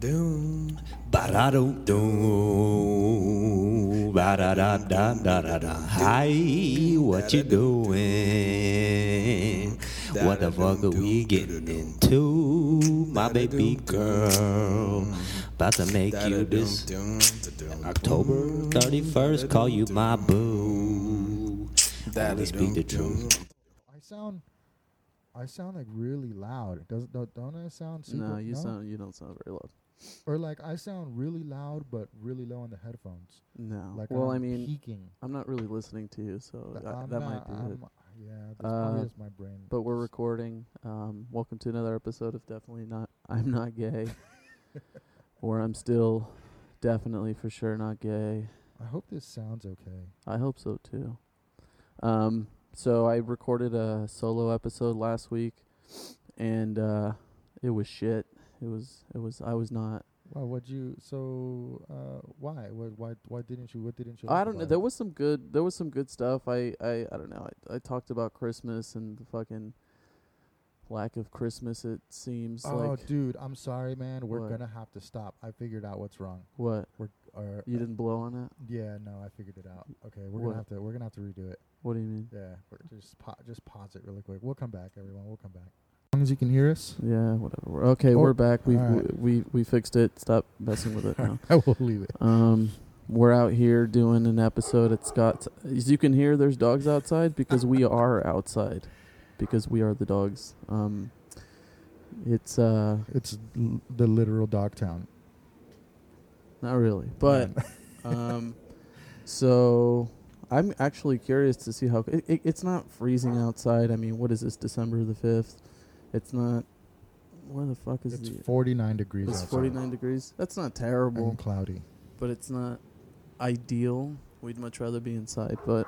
Doom, ba da doo doo, ba da da da da da da. Hi, what you doing? What the fuck are we getting into, my baby girl? About to make you this October 31st, call you my boo. Only speak the truth. I sound, I sound like really loud. Does don't, don't I sound super? no, you sound you don't sound very loud. Or like I sound really loud but really low on the headphones. No. Like well, I'm I mean, peaking. I'm not really listening to you, so Th- that, I'm that not- might be it. I'm- Yeah, that's probably Uh, just my brain. But we're recording. Um, welcome to another episode of Definitely Not. I'm not gay, or I'm still definitely for sure not gay. I hope this sounds okay. I hope so too. Um, so I recorded a solo episode last week, and uh, it was shit. It was. It was. I was not. Why would you? So uh, why? Why? Why? Why didn't you? What didn't you? I like don't know. There was some good. There was some good stuff. I. I. I don't know. I. I talked about Christmas and the fucking lack of Christmas. It seems Oh, like dude, I'm sorry, man. We're What? gonna have to stop. I figured out what's wrong. what We're. Or, you didn't blow on it. Yeah, no, I figured it out. Okay, we're What? gonna have to. We're gonna have to redo it. What do you mean? Yeah, we're just pa- just pause it really quick. We'll come back, everyone. We'll come back. As long as you can hear us, Yeah, whatever. Okay, Or- we're back. We alright. we we fixed it. Stop messing with it now. I will leave it. Um, we're out here doing an episode at Scott's. As you can hear, there's dogs outside because we are outside, because we are the dogs. Um, it's uh It's l- the literal dog town. not really, but um, so I'm actually curious to see how it, it, it's not freezing outside. I mean, what is this? December the fifth. It's not. Where the fuck is it? it's the? 49 degrees It's outside 49 degrees. That's not terrible. and cloudy. but it's not ideal. We'd much rather be inside, but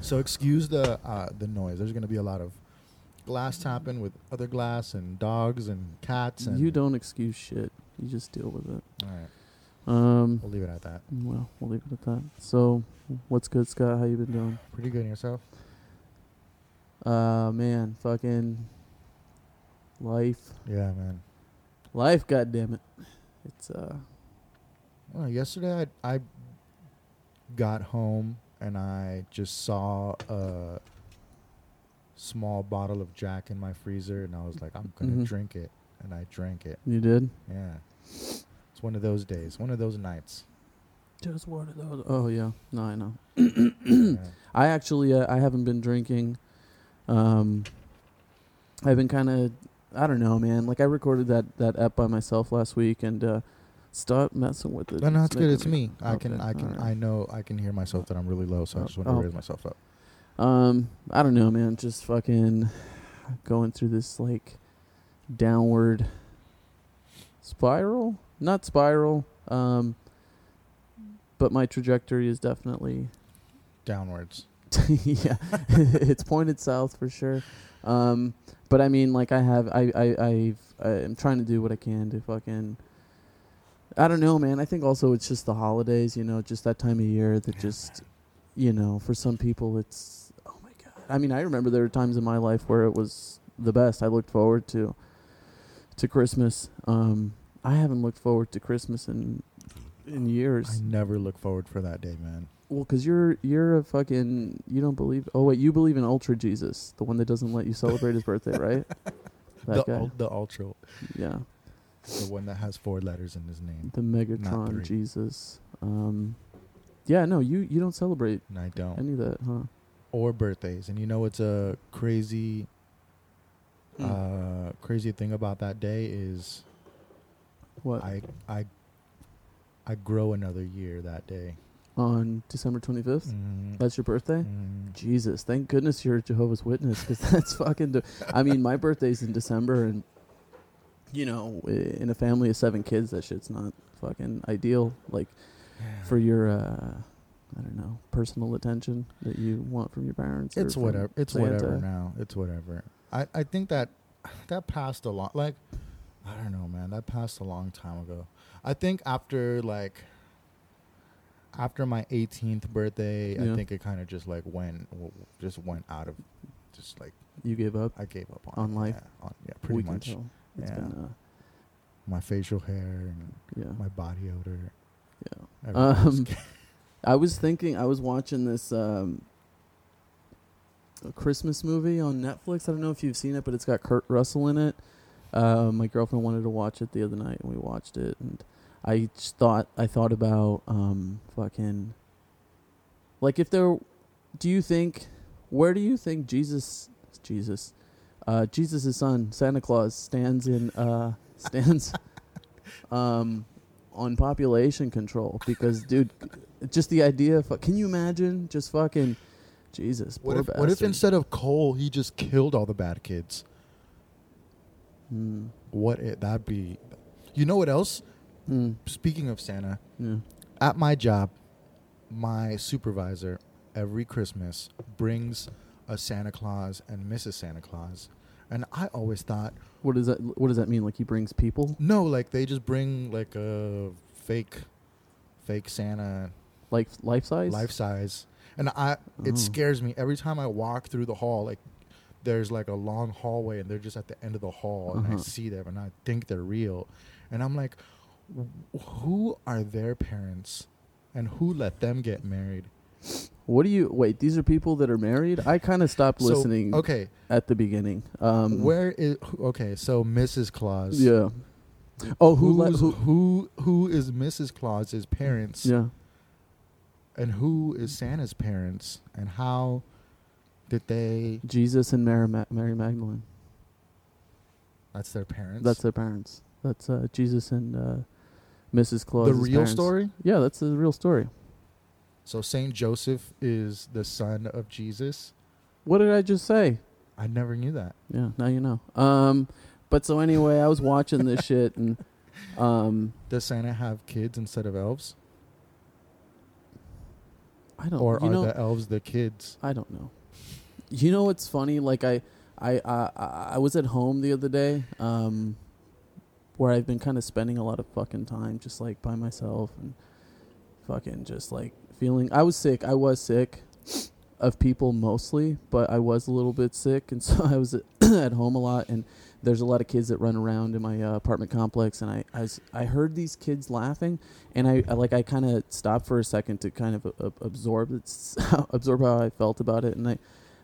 So excuse the uh, the noise. There's gonna be a lot of glass tapping with other glass and dogs and cats. And you don't excuse shit. You just deal with it. All right, Um, we'll leave it at that. well, we'll leave it at that. So, what's good, Scott? How you been doing? Pretty good yourself. Uh, man, fucking life, Yeah, man. life. goddamn it, it's uh, Oh, yesterday I I got home and I just saw a small bottle of Jack in my freezer and I was like, I'm gonna Mhm. drink it, and I drank it. you did. Yeah, it's one of those days, one of those nights. Just one of those. Oh yeah, no, I know. Yeah. I actually, uh, I haven't been drinking. Um, I've been kind of, I don't know, man. Like I recorded that that ep by myself last week, and uh, stop messing with it. No, no, it's good. It's me. I can, I can. I know, I can hear myself that I'm really low, so I just want to oh. raise myself up. Um, I don't know, man. Just fucking going through this like downward spiral. Not spiral. Um, but my trajectory is definitely Downwards. yeah, it's pointed south for sure. Um, but I mean, like I have, I, I, I've, I'm trying to do what I can to fucking. I don't know, man. I think also it's just the holidays, you know, just that time of year that Yeah, just, you know, for some people it's. Oh my god! I mean, I remember there were times in my life where it was the best. I looked forward to. To Christmas, um, I haven't looked forward to Christmas in in years. I never look forward for that day, man. Well, cause you're you're a fucking you don't believe. Oh wait, you believe in Ultra Jesus, the one that doesn't let you celebrate his birthday, right? the guy. ul- the ultra, yeah, the one that has four letters in his name, the Megatron three. Jesus. Um, yeah, no, you you don't celebrate and I don't. any of that, huh? or birthdays. And you know what's a crazy, Hmm. uh, crazy thing about that day is What I I I grow another year that day. On December twenty fifth? Mm. That's your birthday. Mm. Jesus, thank goodness you're a Jehovah's Witness, because that's fucking. De- I mean, my birthday's in December, and you know, in a family of seven kids, that shit's not fucking ideal. Like for your, uh, I don't know, personal attention that you want from your parents. It's whatever. It's Santa. whatever now. It's whatever. I I think that that passed a lot. Like I don't know, man. That passed a long time ago. I think after like after my 18th birthday, Yeah. I think it kind of just like went just went out of just like You gave up I gave up on On life? Yeah, on, yeah We pretty can much. tell. It's Yeah. been uh, my facial hair and Yeah. my body odor. Yeah. Um, I was thinking I was watching this um, a Christmas movie on Netflix. I don't know if you've seen it, but it's got Kurt Russell in it. Uh, my girlfriend wanted to watch it the other night, and we watched it. And I just thought I thought about um, fucking like if there. Do you think where do you think Jesus Jesus uh, Jesus' son Santa Claus stands in uh, stands um, on population control? Because dude, just the idea of can you imagine just fucking Jesus? What poor if, what if instead of coal, he just killed all the bad kids? Hmm. What it, that'd be. You know what else? Hmm. Speaking of Santa, Yeah. at my job, my supervisor every Christmas brings a Santa Claus and Mrs. Santa Claus, and I always thought, What does that What does that mean? Like he brings people, no, like they just bring like a fake, fake Santa like life size. life size, and I Oh. it scares me every time I walk through the hall. Like there's like a long hallway, and they're just at the end of the hall, and I Uh-huh. see them, and I think they're real, and I'm like, "Wh- who are their parents, and who let them get married? What do you wait? These are people that are married. I kind of stopped So, listening okay, at the beginning. Um, where is okay? So Mrs. Claus. Yeah. Oh, who let who? who who is Mrs. Claus's parents? Yeah. And who is Santa's parents? And how did they? Jesus and Mary, Ma- Mary Magdalene. That's their parents. That's their parents. That's uh, Jesus and uh, Mrs. Claus. the real story. Yeah, that's the real story. So Saint Joseph is the son of Jesus. What did I just say? I never knew that. Yeah, now you know. Um, but so anyway, I was watching this shit and um, Does Santa have kids instead of elves, I don't. Know. Or are know, the elves the kids? I don't know. You know what's funny? Like I, I, I, I- I was at home the other day, um, where I've been kind of spending a lot of fucking time just like by myself and fucking just like feeling. I was sick. I was sick of people mostly, but I was a little bit sick, and so I was at, home a lot. And there's a lot of kids that run around in my uh, apartment complex, and I, I, was, I heard these kids laughing, and I, I like I kind of stopped for a second to kind of uh, absorb absorb how I felt about it, and I,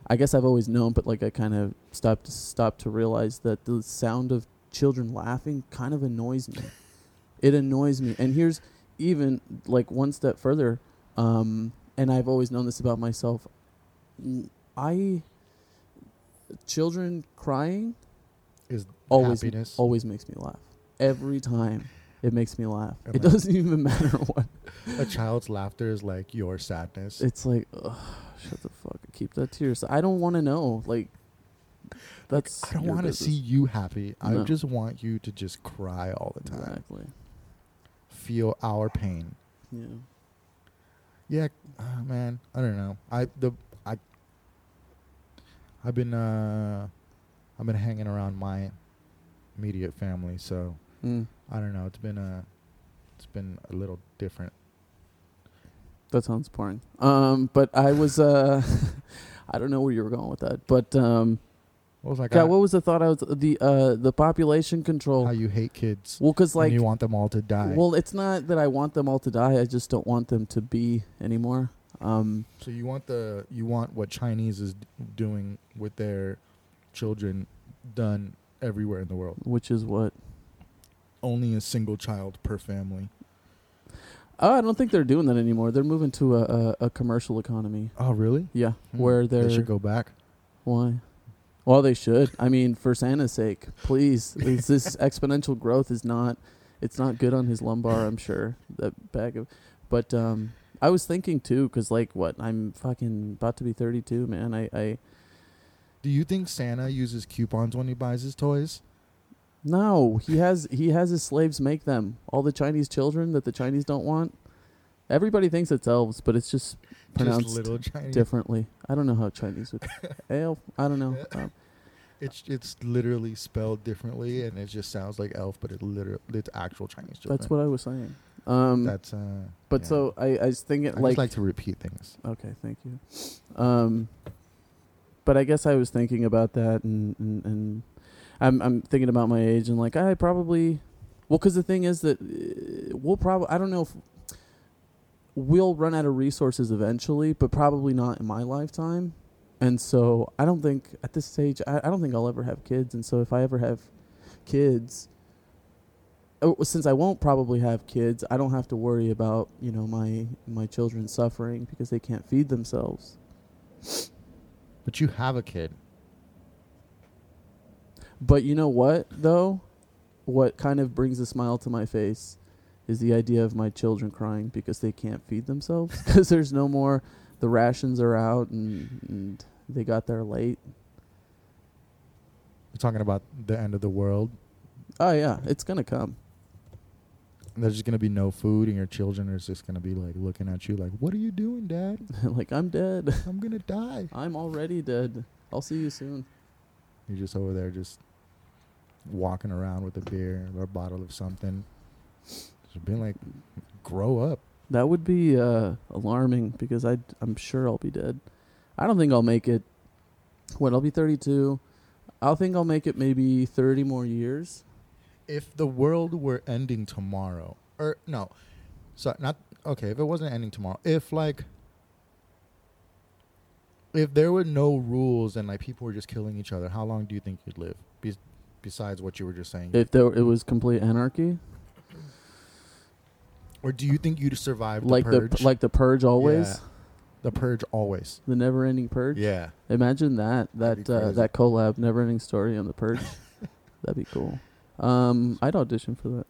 I guess I've always known, but like I kind of stopped stopped to realize that the sound of children laughing kind of annoys me. It annoys me, and here's even like one step further, um, and I've always known this about myself. I children crying Is always happiness? always makes me laugh every time. It makes me laugh. It doesn't even matter what. A child's laughter is like your sadness. It's like, ugh, shut the fuck. Keep that to yourself. I don't want to know. Like, that's. I don't want to see you happy. I just want you to just cry all the time. Exactly. Feel our pain. Yeah. Yeah, uh, man. I don't know. I the I I've been uh I've been hanging around my immediate family, so Mm, I don't know. It's been a it's been a little different. that sounds boring. Um, but I was. Uh, I don't know where you were going with that, but um, What was like God, what was the thought? I was the uh the population control? how you hate kids Well, because like and you want them all to die. Well, it's not that I want them all to die. I just don't want them to be anymore. Um, so you want the you want what Chinese is doing with their children done everywhere in the world. which is what Only a single child per family. oh, I don't think they're doing that anymore. They're moving to a, a, a commercial economy. Oh, really? Yeah, Hmm. where they're they should go back. why? Well, they should. I mean, for Santa's sake, please. this, this exponential growth is not. It's not good on his lumbar. I'm sure that bag of. But um, I was thinking too, because like what I'm fucking about to be 32, man. I, I Do you think Santa uses coupons when he buys his toys? No, he has he has his slaves make them. All the Chinese children that the Chinese don't want. Everybody thinks it's elves, but it's just pronounced Just little Chinese. differently. I don't know how Chinese would elf. I don't know. Um, It's it's literally spelled differently, and it just sounds like elf, but it literally it's actual Chinese children. that's what I was saying. Um, That's uh. but yeah. so I, I was thinking I like, just like to repeat things. okay, thank you. Um, but I guess I was thinking about that, and and, and I'm I'm thinking about my age, and like I probably Well, because the thing is that uh, we'll probably I don't know if we'll run out of resources eventually, but probably not in my lifetime. And so I don't think at this stage I, I don't think I'll ever have kids. And so if I ever have kids, oh, since I won't probably have kids, I don't have to worry about you know my my children suffering because they can't feed themselves. But you have a kid. But you know what though, what kind of brings a smile to my face is the idea of my children crying because they can't feed themselves because there's no more the rations are out and, and they got there late. You're talking about the end of the world. Oh yeah, it's gonna come. There's just gonna be no food, and your children are just gonna be like looking at you like, "What are you doing, Dad? like I'm dead. I'm gonna die." I'm already dead. I'll see you soon. You're just over there, just walking around with a beer or a bottle of something, just being like, "Grow up." That would be uh, alarming because I I'm sure I'll be dead. I don't think I'll make it. What I'll be 32. I'll think I'll make it maybe 30 more years. If the world were ending tomorrow, or no, so not okay. If it wasn't ending tomorrow, if like, if there were no rules and like people were just killing each other, how long do you think you'd live? Be- besides what you were just saying, If there it was complete anarchy, or do you think you'd survive the like purge? the like the purge always, Yeah. the purge always. the never-ending purge. Yeah. Imagine that that uh, that collab, never-ending story on the purge. That'd be cool. Um, I'd audition for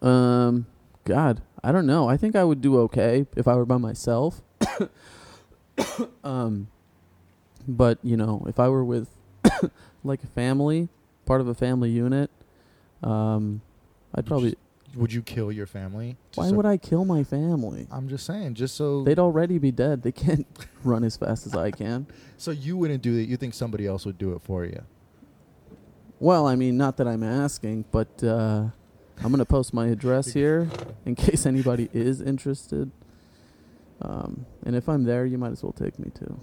that. Um, God, I don't know. I think I would do okay if I were by myself. um, but you know, if I were with like a family, part of a family unit, um, I'd probably. Would you kill your family? Why would I kill my family? I'm just saying, just so They'd already be dead. They can't run as fast as I can. so you wouldn't do it. You think somebody else would do it for you? Well, I mean, not that I'm asking, but uh, I'm gonna post my address here in case anybody is interested. Um, and if I'm there, you might as well take me too.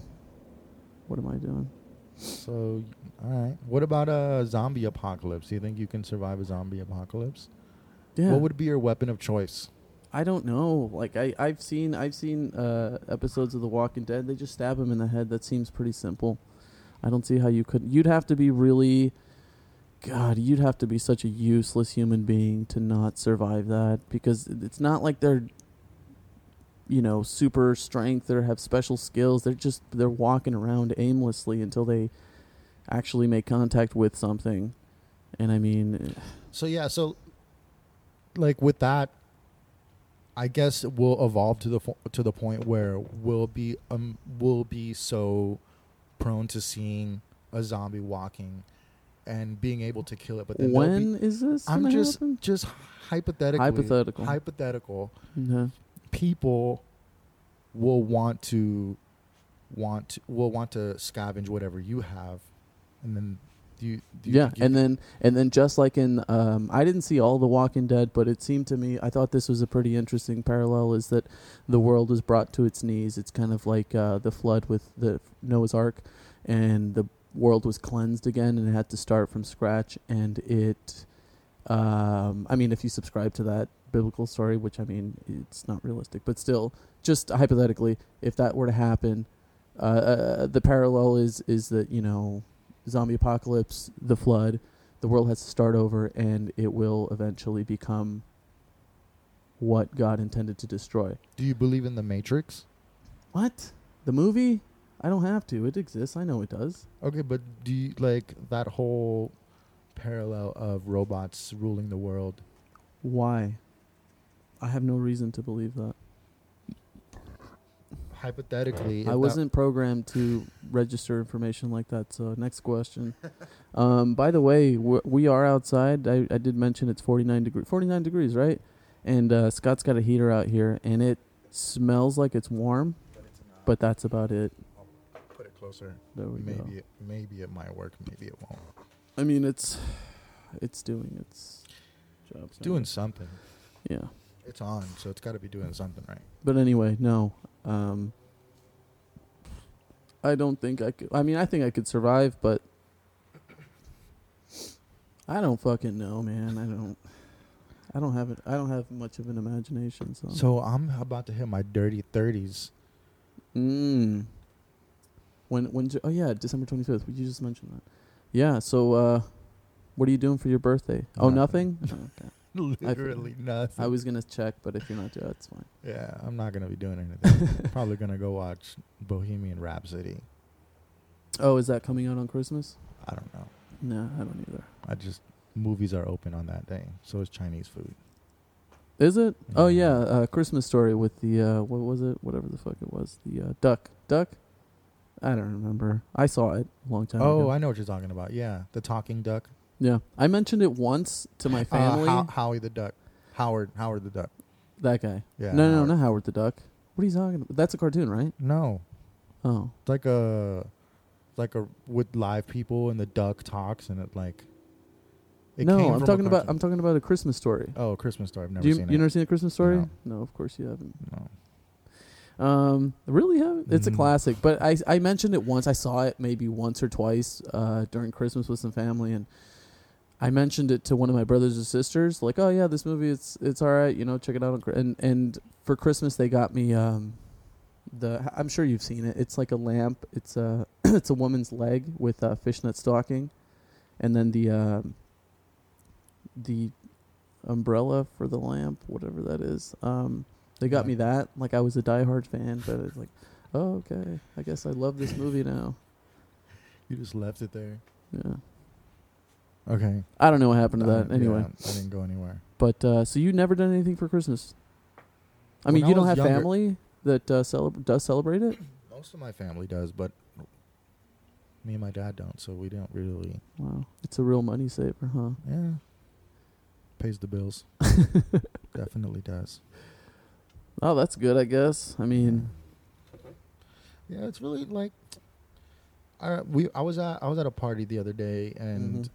What am I doing? So, all right. What about a zombie apocalypse? Do you think you can survive a zombie apocalypse? Yeah, What would be your weapon of choice? I don't know. Like I, I've seen, I've seen uh, episodes of The Walking Dead. They just stab him in the head. That seems pretty simple. I don't see how you could. You'd have to be really, God, you'd have to be such a useless human being to not survive that because it's not like they're, you know, super strength or have special skills. They're just they're walking around aimlessly until they actually make contact with something. And I mean, So yeah, so like with that, I guess we'll evolve to the fo- to the point where we'll be um we'll be so prone to seeing a zombie walking and being able to kill it. But then there'll be- when is this? I'm just happen? just hypothetically Hypothetical. hypothetical Yeah. people will want to want will want to scavenge whatever you have, and then do you, do you yeah, and then and then just like in um, I didn't see all the Walking Dead, but it seemed to me I thought this was a pretty interesting parallel. Is that the world is brought to its knees? It's kind of like uh, the flood with the Noah's Ark, and the world was cleansed again, and it had to start from scratch. And it, um, I mean, if you subscribe to that biblical story, which I mean, it's not realistic, but still, just hypothetically, if that were to happen, uh, uh, the parallel is is that you know zombie apocalypse, the flood, the world has to start over, and it will eventually become what God intended to destroy. do you believe in the Matrix? What? The movie? I don't have to. It exists. I know it does. Okay, but do you like that whole parallel of robots ruling the world? Why? I have no reason to believe that. Hypothetically, I wasn't programmed to register information like that. So next question. um, by the way, we we are outside. I, I did mention it's 49 degrees. 49 degrees, right? And uh, Scott's got a heater out here, and it smells like it's warm, but that's about it. I'll put it closer. There we Maybe go. it, maybe it might work. Maybe it won't. I mean, it's it's doing its job. It's doing something. Yeah. It's on, so it's got to be doing something right. But anyway, no. Um, I don't think I could. I mean, I think I could survive, but I don't fucking know, man. I don't. I don't have it. I don't have much of an imagination. So. So I'm about to hit my dirty thirties. Mm. When when oh yeah December twenty fifth. You just mentioned that. Yeah. So uh, what are you doing for your birthday? Oh nothing. Nothing. Oh, okay. Literally nothing. I was gonna check, but if you're not doing, it's fine. Yeah, I'm not gonna be doing anything. Probably gonna go watch Bohemian Rhapsody. Oh, is that coming out on Christmas? I don't know. No, I don't either. I just movies are open on that day. So is Chinese food. Is it? Oh Yeah. yeah, uh, Christmas story with the uh, what was it? Whatever the fuck it was. The uh, duck. Duck. I don't remember. I saw it a long time ago. Oh, ago. I know what you're talking about. Yeah, the talking duck. Yeah, I mentioned it once to my Uh, family. How- Howie the duck. Howard. Howard the duck. that guy. Yeah. no, no, Howard. not Howard the Duck. What are you talking about? That's a cartoon, right? No. Oh, It's like a, like a with live people and the duck talks and it like. It no, came I'm from a talking about. cartoon. I'm talking about a Christmas story. Oh, Christmas story. I've never Do you seen you it. never seen a Christmas story? No. No, of course you haven't. no. Um, really haven't. It's a Mm. classic, but I I mentioned it once. I saw it maybe once or twice uh, during Christmas with some family, and I mentioned it to one of my brothers or sisters. Like, oh yeah, this movie it's it's all right. You know, check it out. And and for Christmas they got me um, the. I'm sure you've seen it. It's like a lamp. It's a it's a woman's leg with a fishnet stocking, and then the um, the umbrella for the lamp, whatever that is. Um, they got Yeah. me that. Like I was a diehard fan, but it's like, oh okay, I guess I love this movie now. You just left it there. Yeah, Okay. I don't know what happened to Uh, that. Anyway, yeah, I didn't go anywhere. but uh, so you never done anything for Christmas? I When mean, I you don't was have younger- family that uh, celeb- does celebrate it. Most of my family does, but me and my dad don't, so we don't really. Wow, it's a real money saver, huh? Yeah. Pays the bills. Definitely does. Oh, that's good, I guess. I mean, Yeah, it's really like. I we I was at I was at a party the other day and Mhm.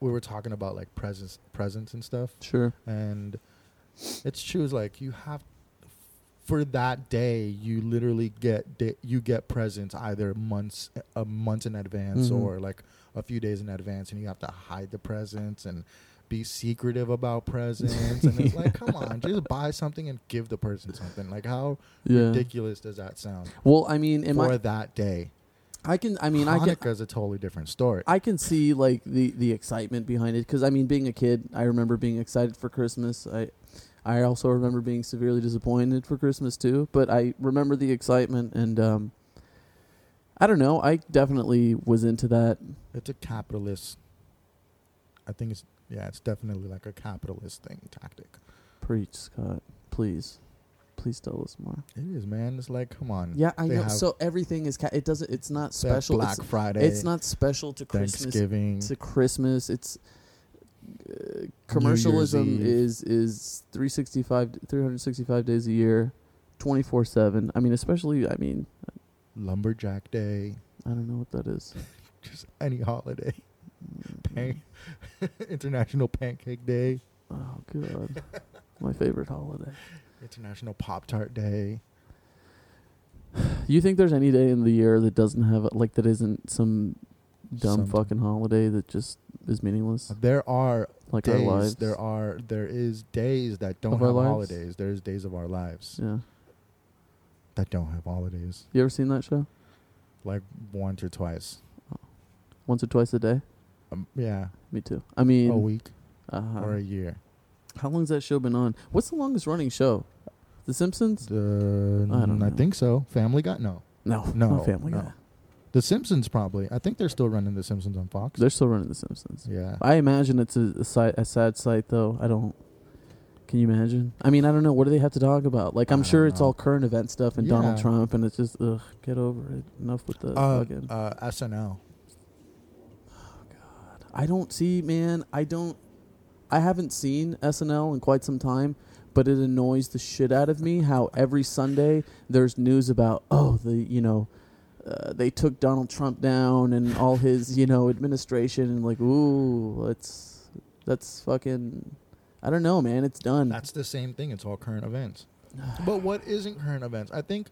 We were talking about like presents presents and stuff sure. and it's true it's like you have for that day you literally get da- you get presents either months a month in advance Mhm. or like a few days in advance and you have to hide the presents and be secretive about presents and it's like come on just buy something and give the person something like how Yeah. ridiculous does that sound Well, I mean, for I? that day I can. I mean, I can. Hanukkah's a totally different story I can see like the the excitement behind it because I mean, being a kid, I remember being excited for Christmas. I I also remember being severely disappointed for Christmas too. But I remember the excitement, and um, I don't know. I definitely was into that. it's a capitalist i think it's yeah it's definitely like a capitalist thing tactic Preach, Scott. Please, please tell us more. it is man it's like come on Yeah, I They know. So everything is. Ca- it doesn't. It's not special. black It's, friday it's not special to Christmas. thanksgiving to Christmas. It's uh, commercialism is is 365 365 days a year, 24/7. I mean, especially I mean, lumberjack day I don't know what that is. just any holiday Mm, Pan- international pancake day Oh god. My favorite holiday. international pop tart day You think there's any day in the year that doesn't have like that isn't some dumb fucking holiday that just is meaningless there are like our days lives? there are there is days that don't Of our have lives? holidays there's days of our lives Yeah. that don't have holidays You ever seen that show? like once or twice Once or twice a day? um, yeah Me too. I mean, a week uh, or a year how long's that show been on? What's the longest running show? The Simpsons? I don't I, know. think so. Family Guy? No. No, No, not Family no. Guy. The Simpsons probably. I think they're still running The Simpsons on Fox. They're still running The Simpsons. yeah. I imagine it's a, a, site, a sad sight, though. I don't. Can you imagine? I mean, I don't know. What do they have to talk about? Like, I'm I sure don't it's know. all current event stuff and Donald Yeah. Trump, and it's just ugh, get over it. Enough with the Uh, fucking. uh, SNL. Oh god. I don't see, man. I don't. I haven't seen SNL in quite some time, but it annoys the shit out of me how every Sunday there's news about oh the you know. Uh, they took Donald Trump down and all his, you know, administration, and like, ooh, let's, that's fucking, I don't know, man. It's done. That's the same thing. It's all current events. but what isn't current events? I think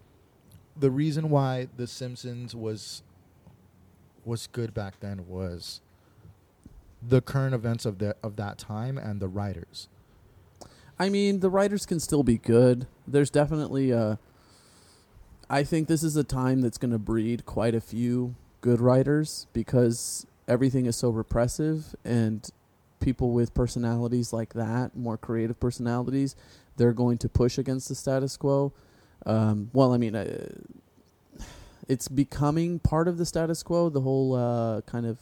the reason why The Simpsons was was good back then was the current events of the of that time and the writers. I mean, the writers can still be good. There's definitely a. I think this is a time that's going to breed quite a few good writers because everything is so repressive and people with personalities like that, more creative personalities, they're going to push against the status quo. Um, well, I mean, uh, it's becoming part of the status quo, the whole uh, kind of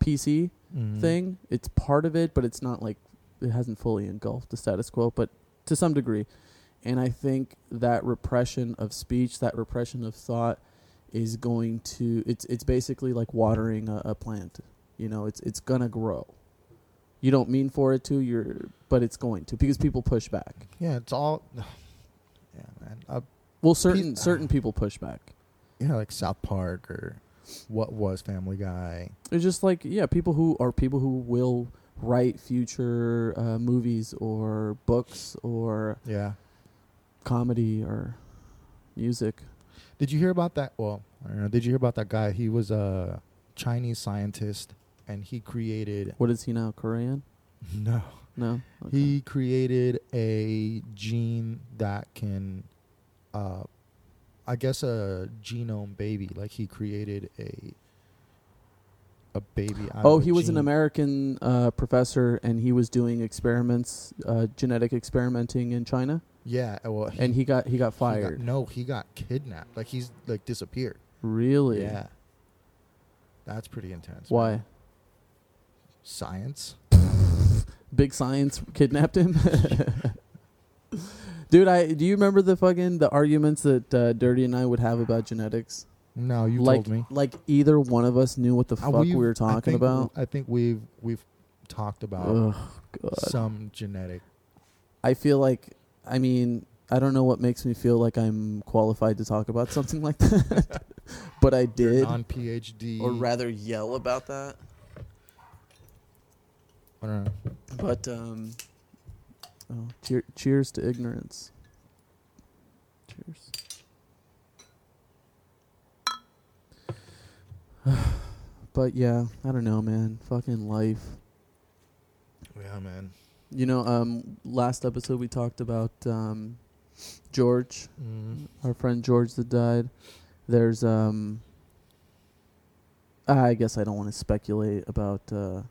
PC Mhm. thing. It's part of it, but it's not like it hasn't fully engulfed the status quo, but to some degree. And I think that repression of speech, that repression of thought, is going to it's it's basically like watering a, a plant. You know, it's it's gonna grow. You don't mean for it to, you're but it's going to because people push back. Yeah, it's all. Yeah, man. Uh, Well, certain Pe- certain people push back. yeah, like South Park or what was Family Guy. It's just like yeah, people who are people who will write future uh, movies or books or Yeah. comedy or music. Did you hear about that? Well, I don't know. Did you hear about that guy? He was a Chinese scientist, and he created. What is he now? Korean? No. No. Okay. He created a gene that can, uh, I guess, a genome baby. Like he created a a baby. Oh, he was an. American uh, professor, and he was doing experiments, uh, genetic experimenting in China, Yeah. Well, and he got he got he got- fired. no, he got kidnapped. Like he's like disappeared. really? Yeah. That's pretty intense. Why? man. Science. Big science kidnapped him. Dude, I do you remember the fucking the arguments that uh, Dirty and I would have about genetics? No, you like, told me. like either one of us knew what the Uh, fuck we we've- were I talking think- about. I think we've we've talked about some genetic. I feel like, I mean, I don't know what makes me feel like I'm qualified to talk about something like that, but I did, on PhD or rather, yell about that. I don't know. But um, oh, cheer, cheers to ignorance. Cheers. but yeah, I don't know, man. Fucking life. Yeah, man. You know, um, last episode we talked about um, George, Mm. our friend George that died. There's um I guess I don't want to speculate about uh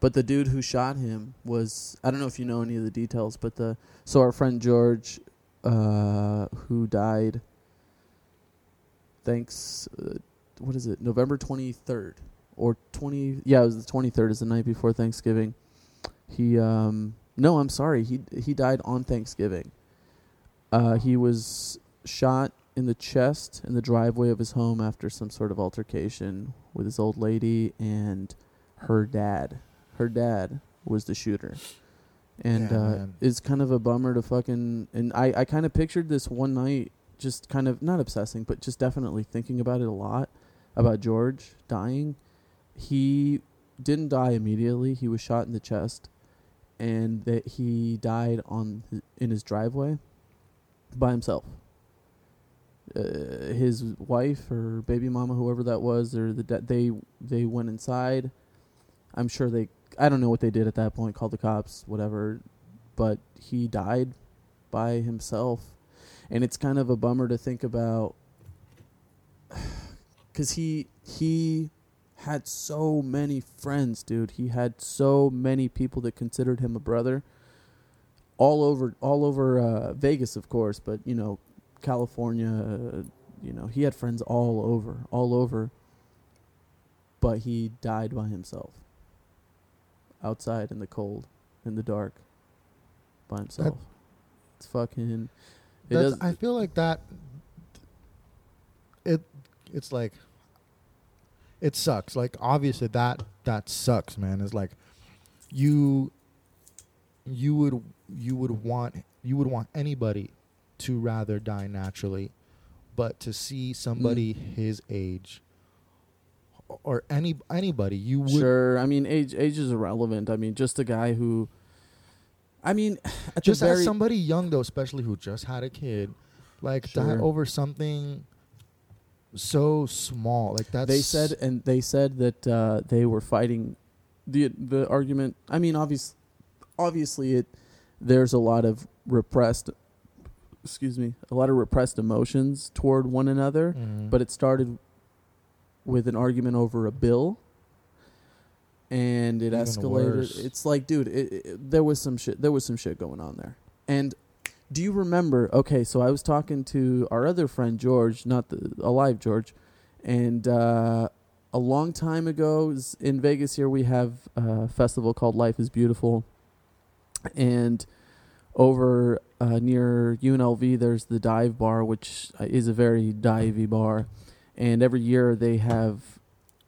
but the dude who shot him was I don't know if you know any of the details, but the so our friend George uh who died thanks uh, what is it? November 23rd or 20 Yeah, it was the 23rd is the night before Thanksgiving. He um no, I'm sorry. He he died on Thanksgiving. Uh, he was shot in the chest in the driveway of his home after some sort of altercation with his old lady and her dad. Her dad was the shooter. And Yeah, uh, it's kind of a bummer to fucking. And I, I kind of pictured this one night, just kind of not obsessing, but just definitely thinking about it a lot about George dying. He didn't die immediately, he was shot in the chest. And that he died on in his driveway by himself. Uh, his wife or baby mama, whoever that was, or the da- they they went inside. I'm sure they. I don't know what they did at that point. Called the cops, whatever. But he died by himself, and it's kind of a bummer to think about. Cause he he had so many friends, dude. He had so many people that considered him a brother. All over, all over uh, Vegas, of course, but you know, California. Uh, you know, he had friends all over, all over. But he died by himself, outside in the cold, in the dark, by himself. it's fucking. It does. I feel like that. It, it's like. It sucks. Like obviously that that sucks, man. It's like, you. You would you would want you would want anybody to rather die naturally, but to see somebody Mm. his age. Or any anybody you would Sure. I mean, age age is irrelevant. I mean, just a guy who. I mean, just as somebody young though, especially who just had a kid, like that Sure. over something so small. Like that they said, and they said that uh, they were fighting the the argument. I mean, obvious, obviously, it there's a lot of repressed. Excuse me, a lot of repressed emotions toward one another, Mhm. but it started with an argument over a bill, and it Even escalated. worse. It's like, dude, it, it, there was some shit. There was some shit going on there, and. Do you remember? Okay, so I was talking to our other friend George, not the alive George, and uh, a long time ago in Vegas here we have a festival called Life is Beautiful and over uh, near UNLV there's the dive bar which is a very divey bar and every year they have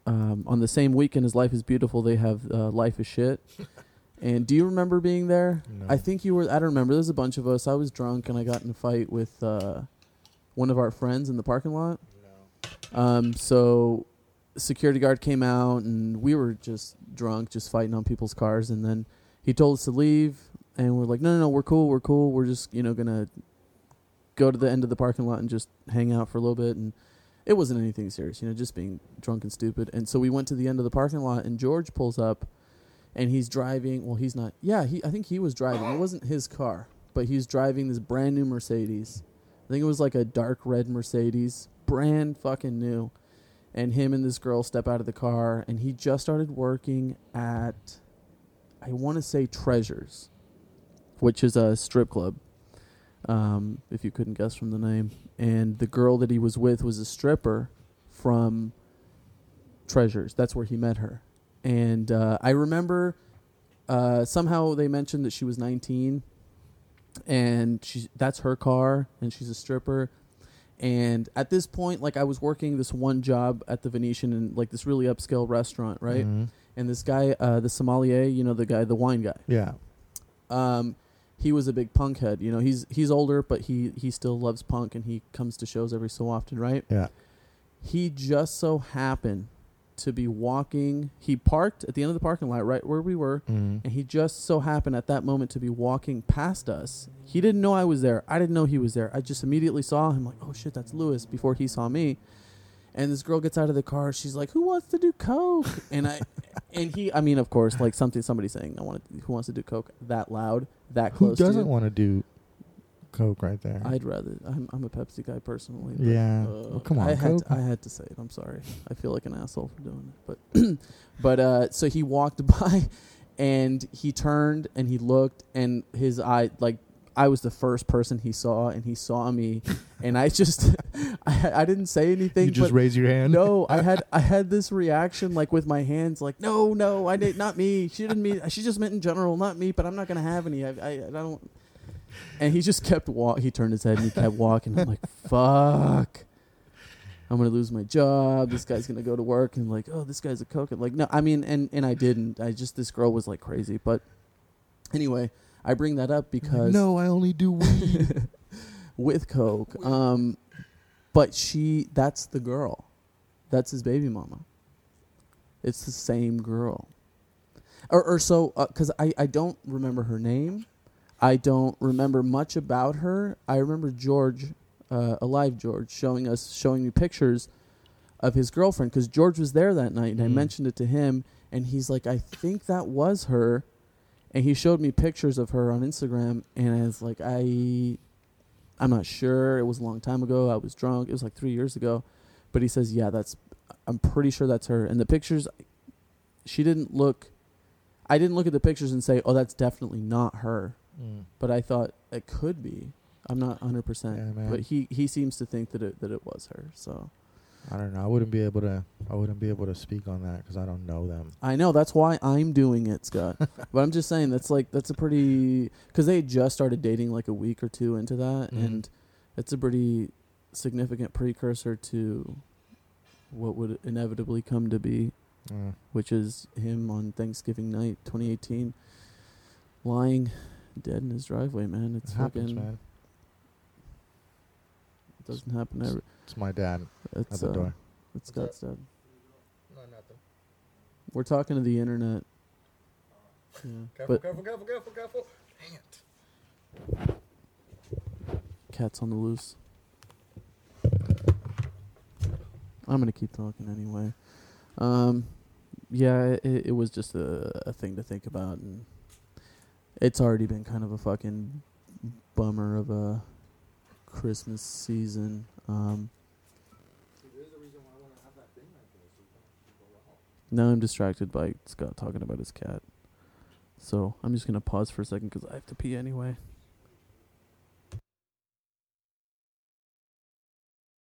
um, on the same weekend as Life is Beautiful they have uh, Life is Shit and do you remember being there No. I think you were I don't remember there's a bunch of us I was drunk and I got in a fight with uh, one of our friends in the parking lot um, so security guard came out and we were just drunk, just fighting on people's cars. And then he told us to leave, and we're like, no, no, no, we're cool, we're cool. We're just you know gonna go to the end of the parking lot and just hang out for a little bit. And it wasn't anything serious, you know, just being drunk and stupid. And so we went to the end of the parking lot, and George pulls up, and he's driving. Well, he's not. Yeah, he. I think he was driving. It wasn't his car, but he's driving this brand new Mercedes. I think it was like a dark red Mercedes, brand fucking new. And him and this girl step out of the car, and he just started working at, I want to say Treasures, which is a strip club. Um, if you couldn't guess from the name, and the girl that he was with was a stripper from Treasures. That's where he met her, and uh, I remember uh, somehow they mentioned that she was 19 and she's that's her car and she's a stripper and at this point like i was working this one job at the venetian in like this really upscale restaurant right Mhm. and this guy uh, the sommelier you know the guy the wine guy Yeah. um, he was a big punk head you know he's he's older but he he still loves punk and he comes to shows every so often right Yeah. he just so happened to be walking he parked at the end of the parking lot right where we were Mhm. and he just so happened at that moment to be walking past us. He didn't know I was there. I didn't know he was there. I just immediately saw him like, "Oh shit, that's Lewis!" Before he saw me. And this girl gets out of the car. She's like, "Who wants to do coke?" And I, and he, I mean, of course, like something somebody saying, "I want to." Who wants to do coke that loud, that Who close? to doesn't want to do coke right there? I'd rather. I'm, I'm a Pepsi guy personally. but, yeah. uh, well, come on, I had, Coke. to, I had to say it. I'm sorry. I feel like an asshole for doing it. But but uh so he walked by and he turned and he looked and his eye like I was the first person he saw and he saw me and I just I, I didn't say anything you just raise your hand. no, I had I had this reaction like with my hands, like no, no, I did not me. She didn't mean. She just meant in general, not me. But I'm not gonna have any. I, I, I don't. And he just kept walk. He turned his head and he kept walking. I'm like, fuck. I'm gonna lose my job. This guy's gonna go to work and like, oh, this guy's a coke. Like, no, I mean, and and I didn't. I just this girl was like crazy. But anyway, I bring that up because no, I only do weed. with coke. Um, but she, that's the girl. That's his baby mama. It's the same girl. Or, or so, because I, I don't remember her name. I don't remember much about her. I remember George, uh, alive George, showing us, showing me pictures of his girlfriend because George was there that night, and I Mhm. mentioned it to him, and he's like, "I think that was her," and he showed me pictures of her on Instagram, and I was like, "I, I'm not sure. It was a long time ago. I was drunk. It was like three years ago," but he says, "Yeah, that's. I'm pretty sure that's her." And the pictures, she didn't look. I didn't look at the pictures and say, "Oh, that's definitely not her," Mm. but I thought it could be. I'm not 100, Yeah, percent but he he seems to think that it that it was her. So. I don't know. I wouldn't be able to. I wouldn't be able to speak on that because I don't know them. I know that's why I'm doing it, Scott. but I'm just saying that's like that's a pretty because they just started dating like a week or two into that, Mhm. and it's a pretty significant precursor to what would inevitably come to be, Uh, which is him on Thanksgiving night, 2018, lying dead in his driveway. Man, it it's happens, man. it doesn't happen every. It's my dad at the uh, door. it's Scott's dad. No, nothing. We're talking to the internet. Yeah, but careful, careful, careful, careful. Dang it. Cat's on the loose. I'm gonna keep talking anyway. Um, yeah, it, it was just a, a thing to think about, and it's already been kind of a fucking bummer of a Christmas season. Um, now I'm distracted by Scott talking about his cat, so I'm just gonna pause for a second because I have to pee anyway.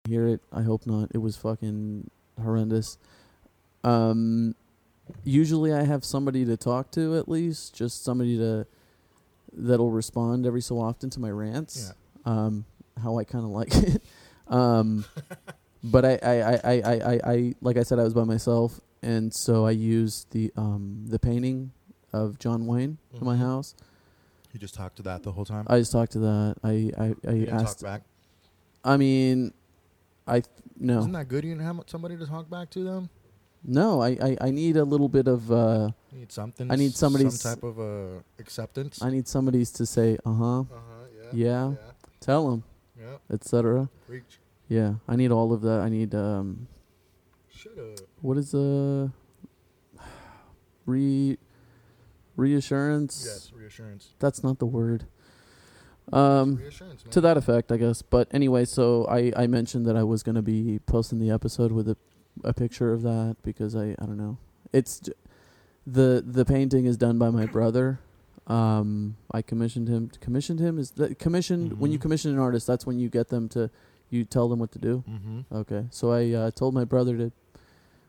Hear it? I hope not. It was fucking horrendous. Um, usually I have somebody to talk to at least, just somebody to that'll respond every so often to my rants. Yeah. Um, how I kind of like it. Um, but I, I, I, I, I, I, like I said, I was by myself, and so I used the um the painting of John Wayne in my Mhm. house. You just talked to that the whole time. I just talked to that. I, I, I you asked. talk back. I mean, I no. Isn't that good? You didn't have somebody to talk back to them. No, I, I, I need a little bit of uh need something. I need somebody's- some type of uh, acceptance. I need somebody's to say uh huh, uh huh. Yeah. yeah, tell them, Yeah. etc. Yeah, I need all of that. I need um Shut up. what is uh re reassurance? Yes, reassurance. That's not the word. Um to that effect, I guess. But anyway, so I I mentioned that I was going to be posting the episode with a a picture of that because I I don't know. It's j- the the painting is done by my brother. Um, I commissioned him. Commissioned him is that commissioned when you Mhm. commission an artist. That's when you get them to you tell them what to do. Mm-hmm. Okay, so I uh, told my brother to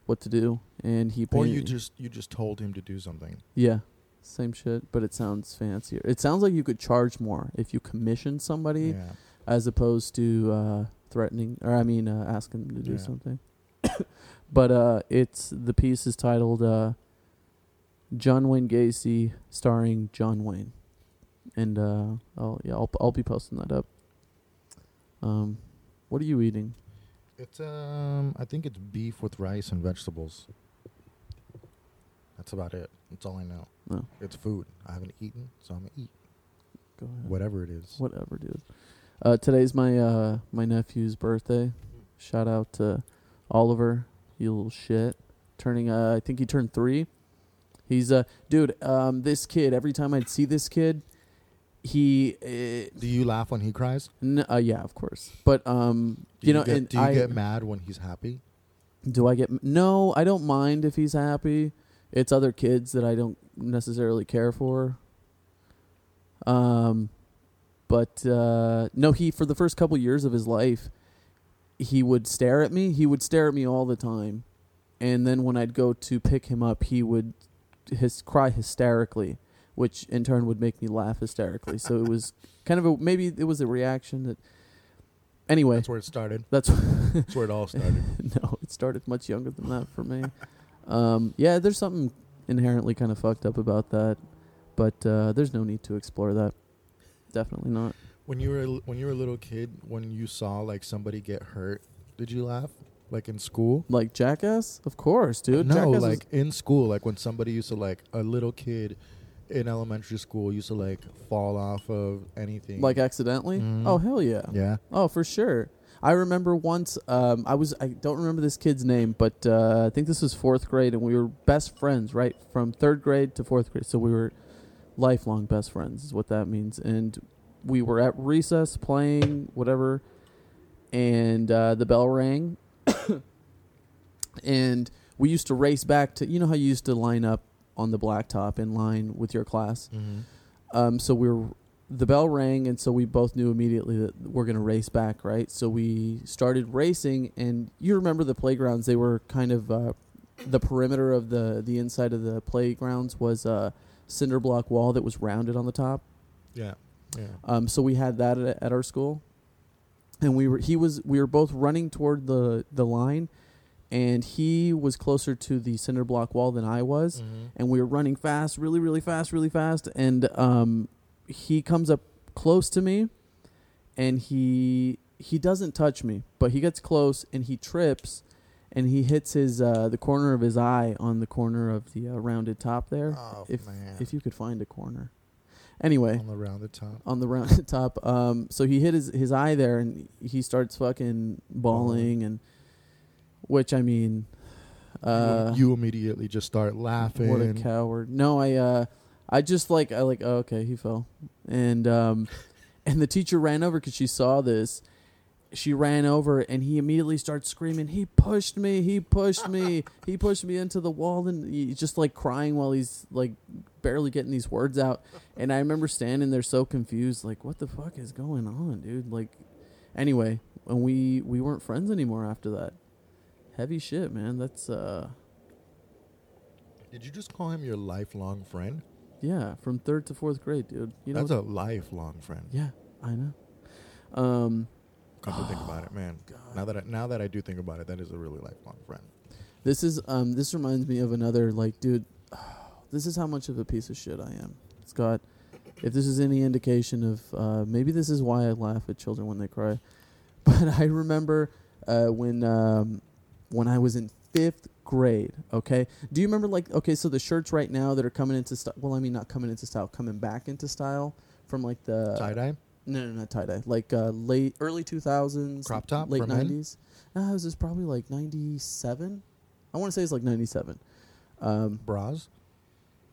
what to do, and he Or you just you just told him to do something. yeah, same shit, but it sounds fancier. It sounds like you could charge more if you commission somebody Yeah. as opposed to uh, threatening or I mean uh, asking them to do Yeah. something. but uh, it's the piece is titled uh, John Wayne Gacy starring John Wayne, and uh, I'll yeah I'll I'll be posting that up. Um, what are you eating? It's um I think it's beef with rice and vegetables. That's about it. That's all I know. No, It's food. I haven't eaten, so I'm gonna eat go ahead. whatever it is. Whatever, dude. Uh, today's my uh my nephew's birthday. Shout out to Oliver, you little shit. Turning uh I think he turned three. He's uh dude, um this kid, every time I'd see this kid, he uh, Do you laugh when he cries? n- uh yeah, of course. But um Do you know get, and do you I get mad when he's happy? do I get m- No, I don't mind if he's happy. It's other kids that I don't necessarily care for. Um but uh no, he for the first couple years of his life, he would stare at me. He would stare at me all the time. And then when I'd go to pick him up, he would his cry hysterically, which in turn would make me laugh hysterically. so it was kind of a maybe it was a reaction that Anyway, That's where it started. that's That's where it all started. no, it started much younger than that for me. Um, yeah, there's something inherently kind of fucked up about that, but uh, there's no need to explore that. Definitely not. When you were when you were a little kid, when you saw like somebody get hurt, did you laugh? Like in school? Like Jackass, of course, dude. no, Jackass like in school, like when somebody used to like a little kid in elementary school used to like fall off of anything. like accidentally. Mhm. Oh hell yeah. yeah. Oh for sure. I remember once. Um, I was. I don't remember this kid's name, but uh, I think this was fourth grade, and we were best friends, right, from third grade to fourth grade. So we were lifelong best friends, is what that means. And we were at recess playing whatever, and uh, the bell rang, and we used to race back to. You know how you used to line up on the blacktop in line with your class. Mm-hmm. Um, so we were, the bell rang, and so we both knew immediately that we're gonna race back, right? So we started racing, and you remember the playgrounds? They were kind of uh, the perimeter of the the inside of the playgrounds was a cinder block wall that was rounded on the top. Yeah. Yeah. Um, so we had that at, at our school, and we were he was we were both running toward the the line, and he was closer to the cinder block wall than I was Mm-hmm. and we were running fast, really, really fast, really fast. And um, he comes up close to me, and he he doesn't touch me, but he gets close and he trips, and he hits his uh, the corner of his eye on the corner of the uh, rounded top there. Oh if man. if you could find a corner, anyway. on the rounded top. On the rounded top, um, so he hit his, his eye there, and he starts fucking bawling, and which I mean, Uh, you immediately just start laughing. What a coward! No, I uh, I just like I like oh, okay, he fell, and um, and the teacher ran over because she saw this. She ran over and he immediately starts screaming. He pushed me. He pushed me. he pushed me into the wall and he's just like crying while he's like barely getting these words out. And I remember standing there so confused, like what the fuck is going on, dude? Like, anyway, and we we weren't friends anymore after that. Heavy shit, man. That's uh Did you just call him your lifelong friend? yeah, from third to fourth grade, dude. You know That's a lifelong friend. Yeah, I know. Um, Come to think about it, man. Now that I, now that I do think about it, that is a really lifelong friend. this is um, this reminds me of another like, dude. this is how much of a piece of shit I am, Scott. If this is any indication of uh, maybe this is why I laugh at children when they cry, but I remember uh, when um, when I was in fifth grade. Okay, do you remember like okay, so the shirts right now that are coming into style. Well, I mean not coming into style, coming back into style from like the Tie dye. No, no, not tie dye. Like uh, late, early two thousands, Crop top late nineties. No, this is probably like ninety seven. I want to say it's like ninety seven. Um, Bras.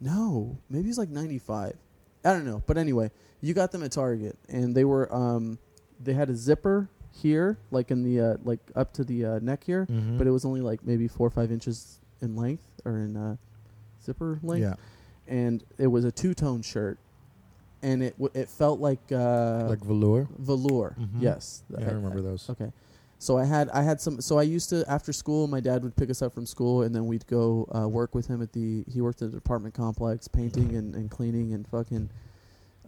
no, maybe it's like ninety five. I don't know, but anyway, you got them at Target, and they were um, they had a zipper here, like in the uh, like up to the uh, neck here, Mm-hmm. but it was only like maybe four or five inches in length or in uh, zipper length yeah, and it was a two tone shirt, and it w- it felt like uh, like velour. velour. Mhm. Yes, Yeah, I remember those. Okay, so I had I had some. So I used to after school, my dad would pick us up from school, and then we'd go uh, work with him at the. He worked at the apartment complex, painting and, and cleaning and fucking,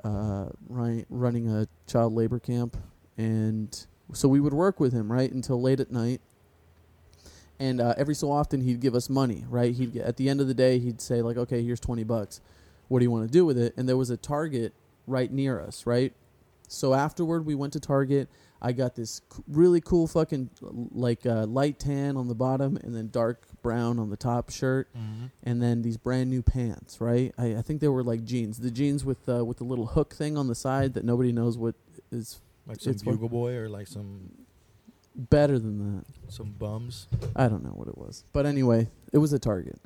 uh, running running a child labor camp, and so we would work with him right until late at night. And uh, every so often he'd give us money, right? He'd get, at the end of the day he'd say like, okay, here's twenty bucks. What do you want to do with it? And there was a Target right near us, right? So afterward, we went to Target. I got this c- really cool fucking like uh, light tan on the bottom and then dark brown on the top shirt, Mm-hmm. and then these brand new pants. Right? I, I think they were like jeans. The jeans with uh, with the little hook thing on the side that nobody knows what is Like some It's what- bugle boy or like some better than that. some bums. I don't know what it was, but anyway, it was a Target.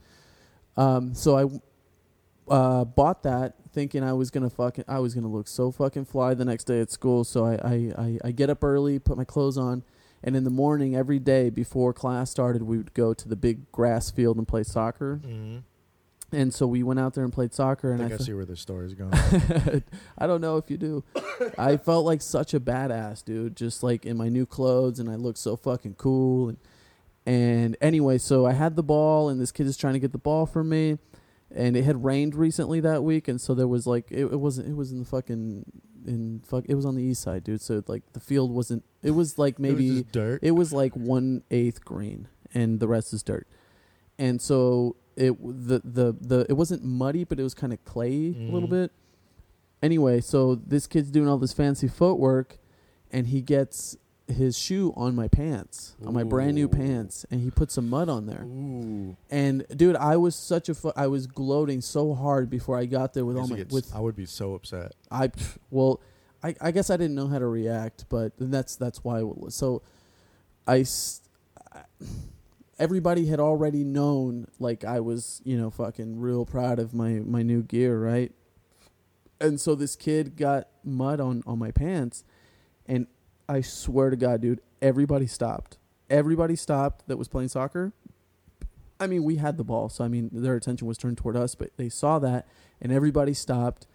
Um, so I uh, bought that thinking I was gonna fucking I was gonna look so fucking fly the next day at school. So I I, I, I get up early, put my clothes on, and in the morning every day before class started, we would go to the big grass field and play soccer. Mm-hmm. And so we went out there and played soccer, and I, I, fe- see where this story's going. I don't know if you do. I felt like such a badass, dude. Just like in my new clothes, and I looked so fucking cool. And, and anyway, so I had the ball, and this kid is trying to get the ball from me. And it had rained recently that week, and so there was like it, it wasn't. It was in the fucking in fuck. It was on the east side, dude. So like the field wasn't. It was like It was maybe dirt. it was like one eighth green, and the rest is dirt. And so it the the the it wasn't muddy, but it was kind of clay a little Mhm. bit. Anyway, so this kid's doing all this fancy footwork, and he gets his shoe on my pants, on my brand new pants, and he put some mud on there. Ooh. And dude, I was such a fu- I was gloating so hard before I got there with all my gets- with I would be so upset. I well, I, I guess I didn't know how to react, but that's that's why. Was. So, I, I- everybody had already known like I was you know fucking real proud of my my new gear, right? And so this kid got mud on on my pants, and I swear to God, dude, everybody stopped. Everybody stopped that was playing soccer. I mean, we had the ball, so I mean, their attention was turned toward us, but they saw that, and everybody stopped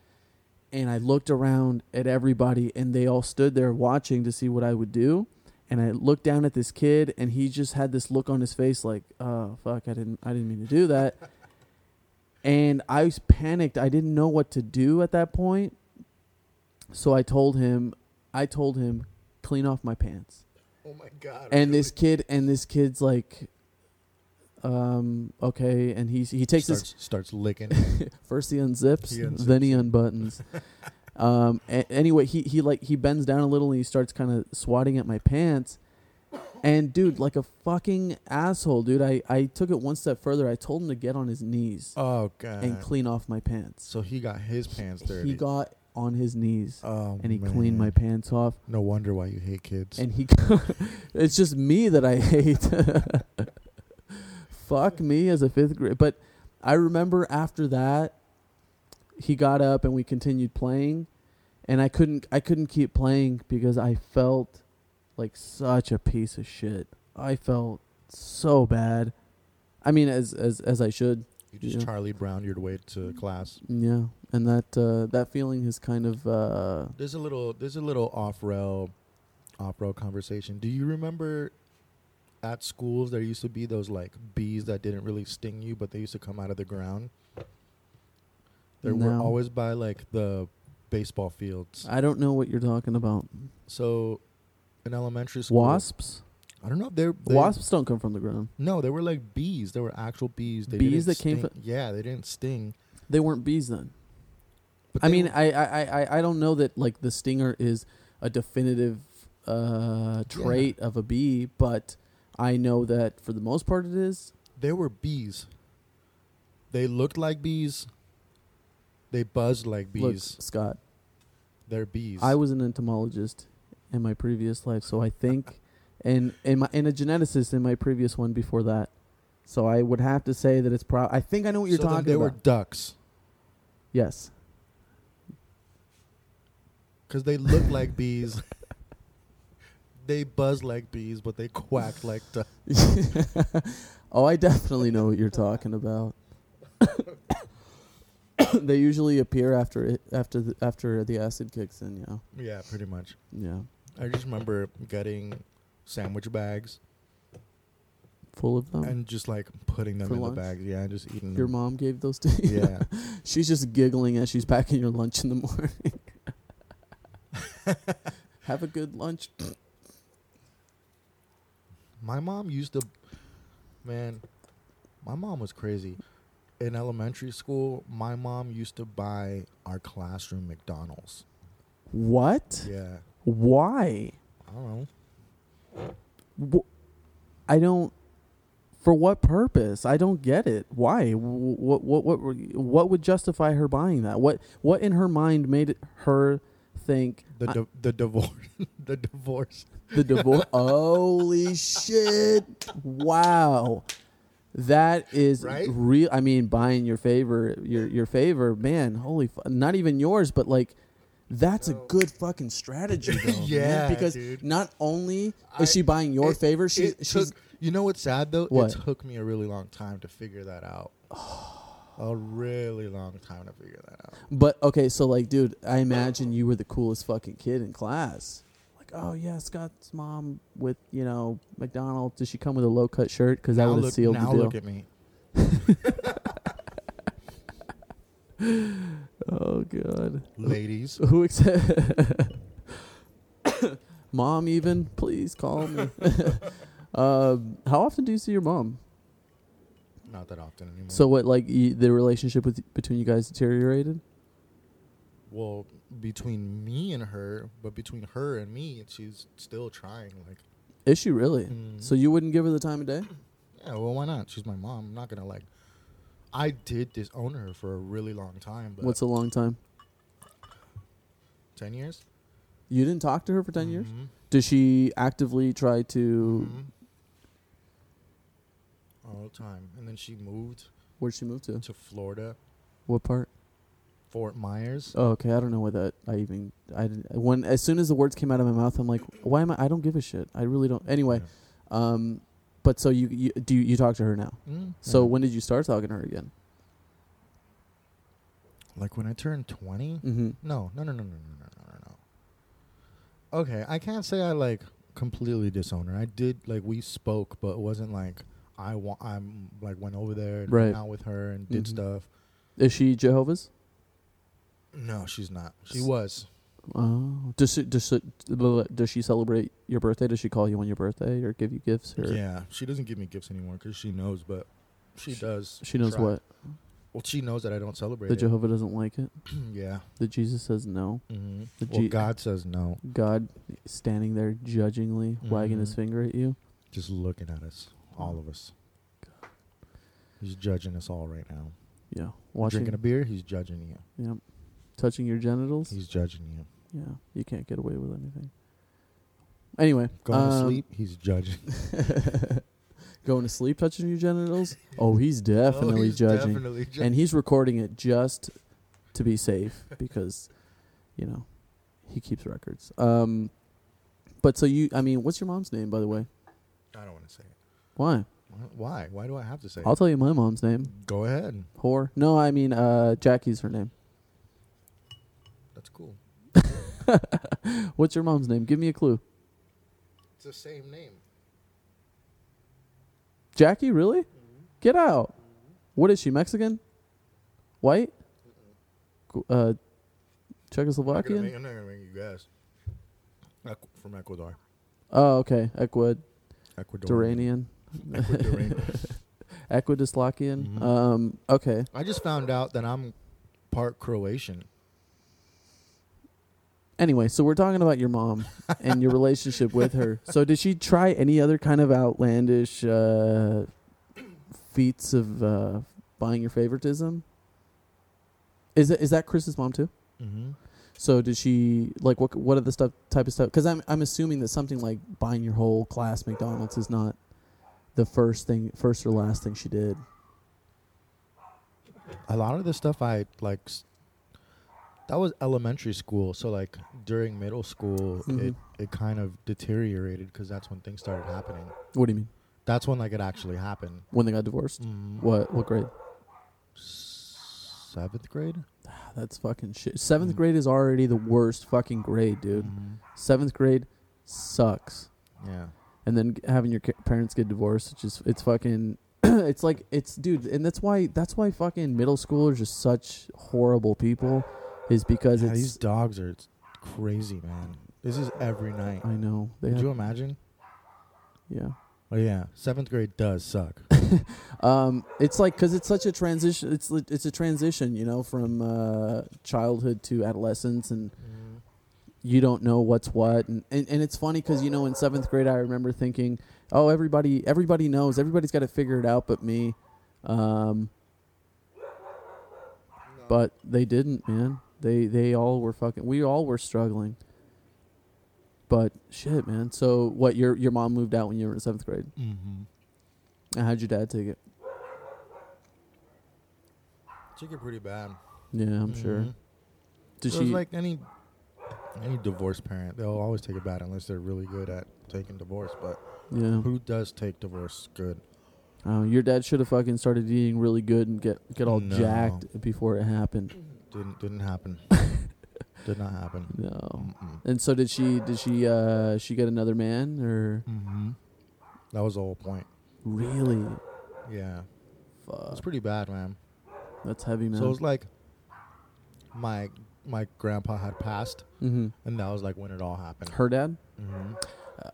and I looked around at everybody and they all stood there watching to see what I would do. And I looked down at this kid and he just had this look on his face like, "Oh fuck, I didn't I didn't mean to do that." and I was panicked. I didn't know what to do at that point. So I told him I told him clean off my pants. Oh my god. And this kid and this kid's like um okay and he's he takes his starts, starts licking. First he unzips, He unzips then he unbuttons. um, a- anyway, he he like he bends down a little and he starts kind of swatting at my pants. And dude, like a fucking asshole, dude. I I took it one step further. I told him to get on his knees oh god. and clean off my pants. So he got his pants dirty. He got on his knees oh, and he cleaned my pants off. No wonder why you hate kids. And he, it's just me that I hate. fuck me as a fifth grade. But I remember after that, he got up and we continued playing, and I couldn't I couldn't keep playing because I felt like such a piece of shit. I felt so bad. I mean, as as as I should. You just Yeah. Charlie Brown your way to class. Yeah, and that uh, that feeling is kind of uh, There's a little there's a little off rail off rail conversation. Do you remember at schools there used to be those like bees that didn't really sting you but they used to come out of the ground? They were No. always by like the baseball fields. I don't know what you're talking about. So in elementary school Wasps. I don't know if they're they, Wasps don't come from the ground. No, they were like bees. They were actual bees. They Bees didn't that came sting- fro- Yeah, they didn't sting. They weren't bees then. But I they mean, were- I, I, I, I don't know that like the stinger is a definitive uh, trait of a bee, but I know that for the most part it is. they were bees. They looked like bees. They buzz like bees. Look, Scott, They're bees. I was an entomologist in my previous life, so I think, and in my and a geneticist in my previous one before that, so I would have to say that it's pro. I think I know what you're So talking They about. They were ducks yes, because they look like bees. They buzz like bees, but they quack like ducks. oh, I definitely know what you're talking about. they usually appear after it after the after the acid kicks in. Yeah, Yeah, pretty much. yeah, I just remember getting sandwich bags full of them. and just like putting them For in lunch? the bags. Yeah, and just eating Your them. mom gave those to you. Yeah. she's just giggling as she's packing your lunch in the morning. Have a good lunch. My mom used to, man, my mom was crazy. In elementary school, my mom used to buy our classroom McDonald's. What? Yeah. Why? I don't know. I don't. For what purpose? I don't get it. Why? What? What? What? What would justify her buying that? What? What in her mind made her think The di- the divorce the divorce. the divorce? Holy shit! Wow, that is Right? real. I mean, buying your favor, your your favor, man. Holy, fu- not even yours, but like. That's a good fucking strategy, though. man, Yeah, because dude. not only I- is she buying your it- favor, she's it she's took, you know what's sad though? What? It took me a really long time to figure that out. a really long time to figure that out. But okay, so like, dude, I imagine you were the coolest fucking kid in class. Oh yeah, Scott's mom with you know McDonald's. Does she come with a low cut shirt? Because that would have sealed now the deal. look at me. oh god, Ladies. who accept? mom, even please call me. um, how often do you see your mom? Not that often anymore. So what, like, y the relationship with between you guys deteriorated? well, between me and her, but between her and me, she's still trying. Like, Is she really? Mm. So you wouldn't give her the time of day? yeah, well, why not? She's my mom. I'm not gonna like. I did disown her for a really long time, but What's a long time? ten years? You didn't talk to her for 10 years? Mhm. Does she actively try to? Mhm. All the time, and then she moved Where'd she move to? to Florida, What part? Fort Myers. Oh, okay. I don't know what that. I even. I didn't, when as soon as the words came out of my mouth, I'm like, why am I? I don't give a shit. I really don't. Anyway, um, but so you, you do you, you talk to her now? Mm, So yeah. when did you start talking to her again? like when I turned twenty. Mm-hmm. No, no, no, no, no, no, no, no, no, no. Okay, I can't say I like completely disown her. I did like we spoke, but it wasn't like I want. I'm like went over there and Right. hung out with her and did Mhm. stuff. Is she Jehovah's? No, she's not. She was. Oh, does she, does she, does she celebrate your birthday? Does she call you on your birthday or give you gifts? Or Yeah, she doesn't give me gifts anymore because she knows, but she She- does. she knows try. what Well, she knows that I don't celebrate that it. Jehovah doesn't like it. yeah. That Jesus says no. Mm-hmm. The Well, G- God says no, God standing there judgingly, wagging his Mhm. finger at you. just looking at us, all of us. He's judging us all right now. Yeah, watching. Drinking a beer, he's judging you. yeah, touching your genitals. He's judging you. Yeah, you can't get away with anything. Anyway, Going to um, sleep, he's judging. going to sleep touching your genitals, oh, he's definitely Oh, he's judging. definitely ju- and he's recording it just to be safe because you know he keeps records um but so you i mean what's your mom's name by the way I don't want to say it. why Why? Why do I have to say it? i'll it? tell you my mom's name Go ahead. whore no i mean uh jackie's her name That's cool. what's your mom's name give me a clue It's the same name. jackie really get out what is she mexican white Gu- uh czechoslovakian I'm not gonna make you guess. Equ- from Ecuador. oh okay ecuadorian Ecuadorian. Ecuadorian. equidislakian Mhm. um okay I just found out that I'm part Croatian. Anyway, so we're talking about your mom and your relationship with her. So did she try any other kind of outlandish uh, feats of uh, buying your favoritism? Is it is that Chris's mom too? Mm-hmm. So did she like what what are the stuff type of stuff? Because I'm I'm assuming that something like buying your whole class McDonald's is not the first thing, first or last thing she did. A lot of the stuff I like. That was elementary school, so like during middle school, it Mhm. it kind of deteriorated because that's when things started happening. What do you mean? That's when like it actually happened. When they got divorced? Mm. What what grade? Seventh grade. Ah, That's fucking shit. Seventh Mm. grade is already the worst fucking grade, dude. Mhm. Seventh grade sucks. Yeah. and then having your parents get divorced it's just it's fucking it's like it's dude and that's why that's why fucking middle schoolers are just such horrible people is because Yeah, it's these dogs are crazy, man. This is every night. i know. They Could you imagine? yeah. Oh yeah, seventh grade does suck. um it's like because it's such a transition it's it's a transition you know from uh childhood to adolescence and you don't know what's what. And, and, and it's funny because you know in seventh grade i remember thinking oh everybody everybody knows. Everybody's got to figure it out but me. Um, but they didn't man they they all were fucking we all were struggling but shit man so what your your mom moved out when you were in seventh grade Mm-hmm. and how'd your dad take it Took it pretty bad. yeah i'm sure Mhm. did So she like any any divorced parent, they'll always take it bad unless they're really good at taking divorce. But yeah who does take divorce good? oh your dad should have fucking started eating really good and get get all No. jacked before it happened Didn't didn't happen. Did not happen. no Mm-mm. And so did she? Did she? uh She get another man or Mm-hmm. That was the whole point. really? Yeah, Fuck, it's pretty bad, man. that's heavy, man. So it was like my my grandpa had passed, mm-hmm. and that was like when it all happened. Her dad? Mm-hmm.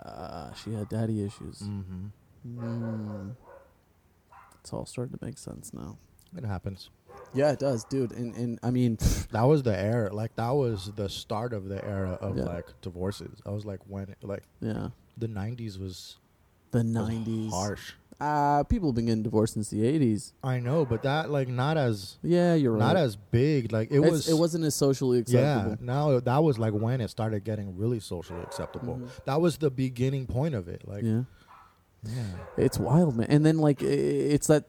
Uh, she had daddy issues. Mm-hmm. Mm. It's all starting to make sense now. It happens. Yeah, it does, dude. And and I mean, That was the era. Like that was the start of the era of Yeah. like divorces. I was like when like yeah, the '90s was, the was nineties. harsh. Uh people have been getting divorced since the eighties. I know, but that like not as Yeah, you're right. not as big. Like it It's- was. It wasn't as socially acceptable. Yeah. Now that was like when it started getting really socially acceptable. Mhm. That was the beginning point of it. Like yeah. Yeah. It's wild, man. And then like it's that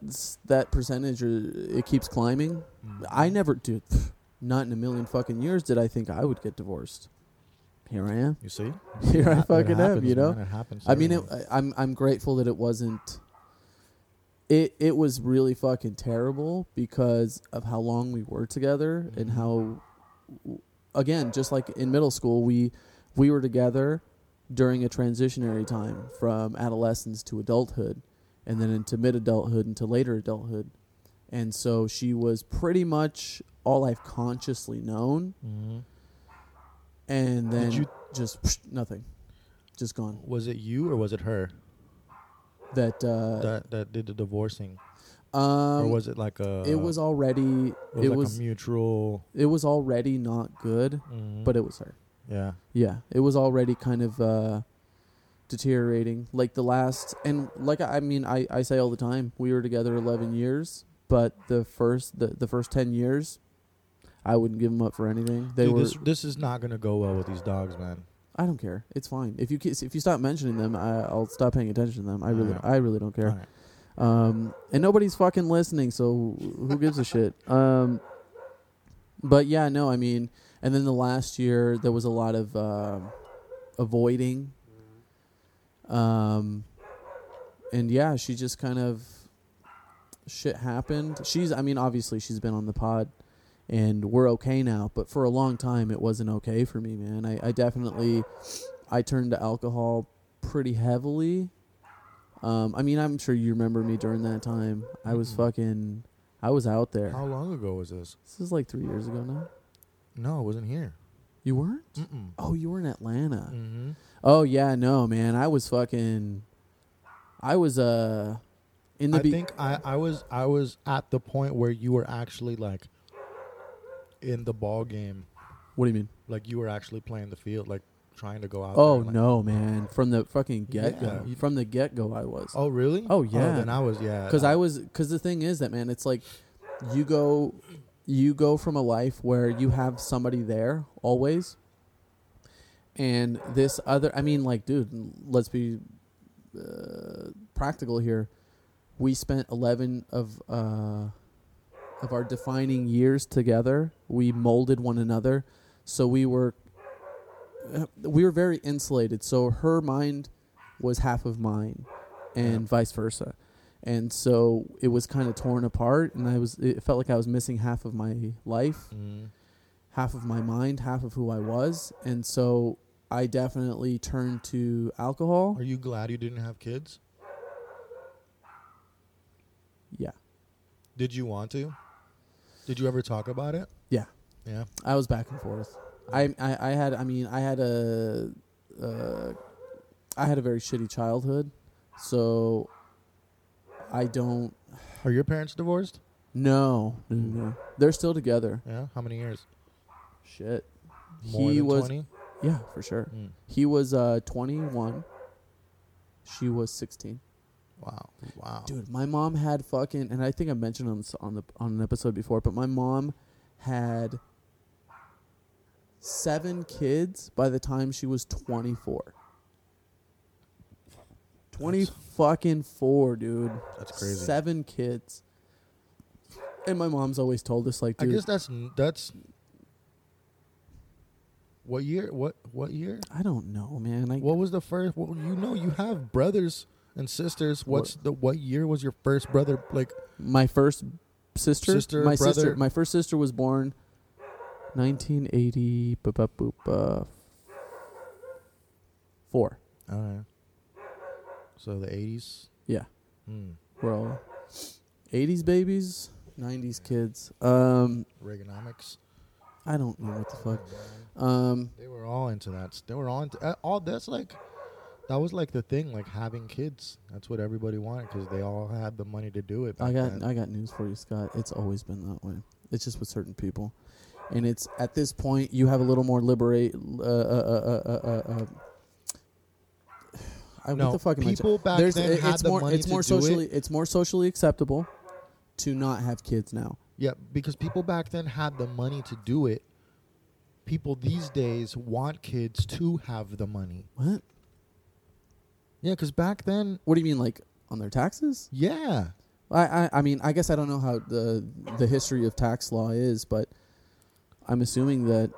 that percentage, it keeps climbing. I never, dude, not in a million fucking years did I think I would get divorced. Here I am. You see, Here I It ha- it fucking am. You know. man. It happens. I mean, it. I'm I'm grateful that it wasn't. It it was really fucking terrible because of how long we were together and Mhm. how, again, just like in middle school, we we were together during a transitionary time from adolescence to adulthood, and then into mid adulthood into later adulthood, and so she was pretty much all I've consciously known, Mhm. and then you? just psh, nothing, just gone. Was it you or was it her That uh, that that did the divorcing, Um, or was it like a? it was already It was it like was a mutual. it was already not good, Mhm. but it was her. Yeah. Yeah, it was already kind of uh, deteriorating. Like the last, and like I mean, I, I say all the time, we were together eleven years, but the first the, the first ten years, I wouldn't give them up for anything. They Dude, were this this is not gonna go well with these dogs, man. I don't care. It's fine. If you if you stop mentioning them, I, I'll stop paying attention to them. I really Alright. I really don't care. Alright. Um, and nobody's fucking listening, so who gives a shit? Um, but yeah, no, I mean, and then the last year there was a lot of uh, avoiding. Um, and yeah, she just kind of shit happened. She's, I mean, obviously she's been on the pod, and we're okay now. But for a long time, it wasn't okay for me, man. I, I definitely, I turned to alcohol pretty heavily. Um, I mean, I'm sure you remember me during that time. I was Mhm. fucking, I was out there. How long ago was this? This is like three years ago now. No, I wasn't here. You weren't? Mm-mm. Oh, you were in Atlanta. Mm-hmm. Oh yeah, no, man. I was fucking. I was uh, in the. I be- think I, I was I was at the point where you were actually like in the ball game, What do you mean? like you were actually playing the field, like trying to go out. Oh there, like- no, man! From the fucking get go, Yeah, from the get go, I was. Oh really? Oh, yeah. then I was yeah. Because I was. Because the thing is that man, it's like you go, you go from a life where you have somebody there always, and this other. I mean, like, dude, let's be uh, practical here. We spent eleven of uh, of our defining years together. We molded one another, so we were uh, we were very insulated. So her mind was half of mine, and Yeah. vice versa. And so it was kind of torn apart, and I was. It felt like I was missing half of my life, Mm. half of my mind, half of who I was, and so I definitely turned to alcohol. Are you glad you didn't have kids? Yeah, Did you want to? Did you ever talk about it? Yeah. Yeah. I was back and forth. I, I, I had. I mean, I had a. Uh, I had a very shitty childhood, so I don't. Are your parents divorced? No, no, no, no. They're still together. Yeah. How many years? Shit. More he than was. 20? Yeah, for sure. Mm. He was uh 21. She was 16. Wow. Wow. Dude, my mom had fucking and I think I mentioned on this, on the on an episode before, but my mom had seven kids by the time she was 24. 20 fucking 4, dude. That's crazy. Seven kids. And my mom's always told us like, I dude, guess that's that's. What year? What what year? I don't know, man. I What was the first? Well, you know, you have brothers and sisters. What's the what year was your first brother? Like my first sister, Sister, my brother. sister, my first sister was born 1980 boop, boop, boop, uh, four. all right. So the eighties. Yeah, Hmm. we're all 80s babies, 90s kids. Um, Reaganomics. I don't know what the fuck. Um, They were all into that. They were all into uh, all. That's like, that was like the thing, like having kids. That's what everybody wanted because they all had the money to do it. I got then. I got news for you, Scott. It's always been that way. It's just with certain people, and it's at this point you have a little more liberate. Uh, uh, uh, uh, uh, uh, I, no, what the fuck am I people back There's then it- had it's the more money it's to more do socially it. it's more socially acceptable to not have kids now. Yeah, because people back then had the money to do it. People these days want kids to have the money. What? Yeah, because back then, What do you mean, like on their taxes? yeah, I, I I mean I guess I don't know how the the history of tax law is, but I'm assuming that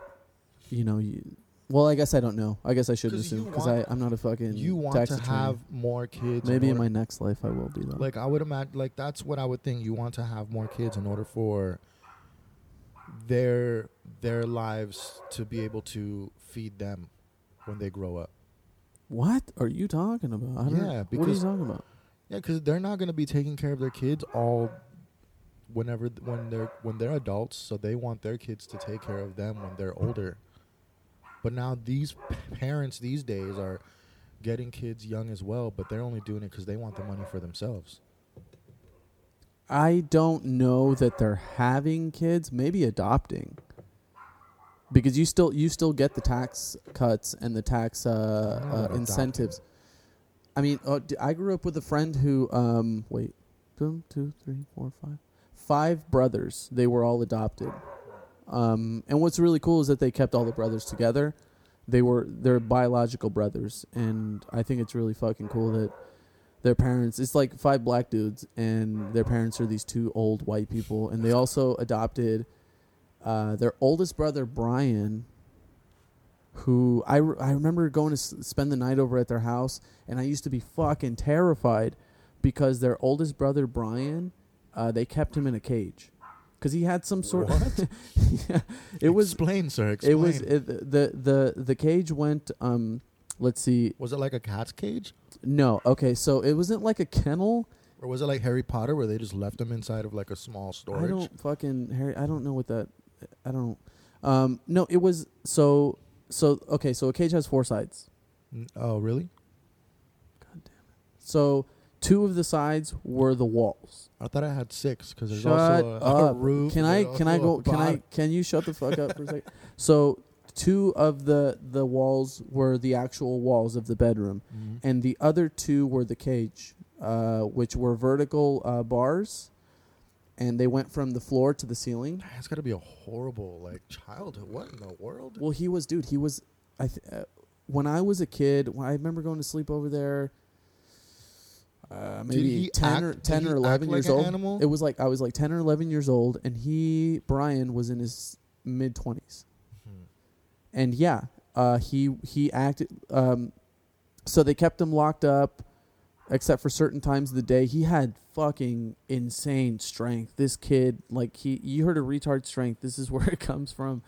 you know you. Well, I guess I don't know. I guess I shouldn't 'Cause you assume because want- I'm not a fucking you want tax to attorney. have more kids. Maybe in order- my next life I will be like I would imagine like that's what I would think you want to have more kids in order for their their lives to be able to feed them when they grow up. what are you talking about? I don't Yeah, what are you because- talking about? Yeah, cuz they're not going to be taking care of their kids all whenever when they're when they're adults, so they want their kids to take care of them when they're older. But now these parents these days are getting kids young as well, but they're only doing it cuz they want the money for themselves. I don't know that they're having kids. Maybe adopting. Because you still you still get the tax cuts and the tax uh, uh, incentives. I mean, uh, d- I grew up with a friend who um wait, two, three, four, five, five brothers. They were all adopted. Um, and what's really cool is that they kept all the brothers together. they were they're biological brothers, and I think it's really fucking cool that their parents. It's like five black dudes, and their parents are these two old white people, and they also adopted uh, their oldest brother Brian. Who I, re- I remember going to s- spend the night over at their house, and I used to be fucking terrified because their oldest brother Brian, uh, they kept him in a cage because he had some sort. What? yeah, it was explain, sir. Explain. it was it, the the the cage went. Um, let's see. Was it like a cat's cage, No, okay, so it wasn't like a kennel. or was it like Harry Potter, where they just left him inside of like a small storage? I don't fucking Harry. I don't know what that. I don't. Um, no, it was so so. Okay, so a cage has four sides. N- Oh, really? God damn it so two of the sides were the walls. I thought I had six because there's Shut also a, a roof. Can I can I go can I can you shut the fuck up for a second? So two of the the walls were the actual walls of the bedroom, Mhm. and the other two were the cage, uh, which were vertical uh, bars, and they went from the floor to the ceiling. It's got to be a horrible like childhood. What in the world? Well, he was, dude. He was. I th- uh, when I was a kid, when I remember going to sleep over there. Uh, maybe he ten act- or did ten he or act eleven like years an old. animal? It was like I was like ten or eleven years old, and he Brian was in his mid twenties, Hmm. and yeah, uh, he he acted. Um, so they kept him locked up, except for certain times of the day. He had fucking insane strength. This kid, like he, you heard of retard strength. This is where it comes from.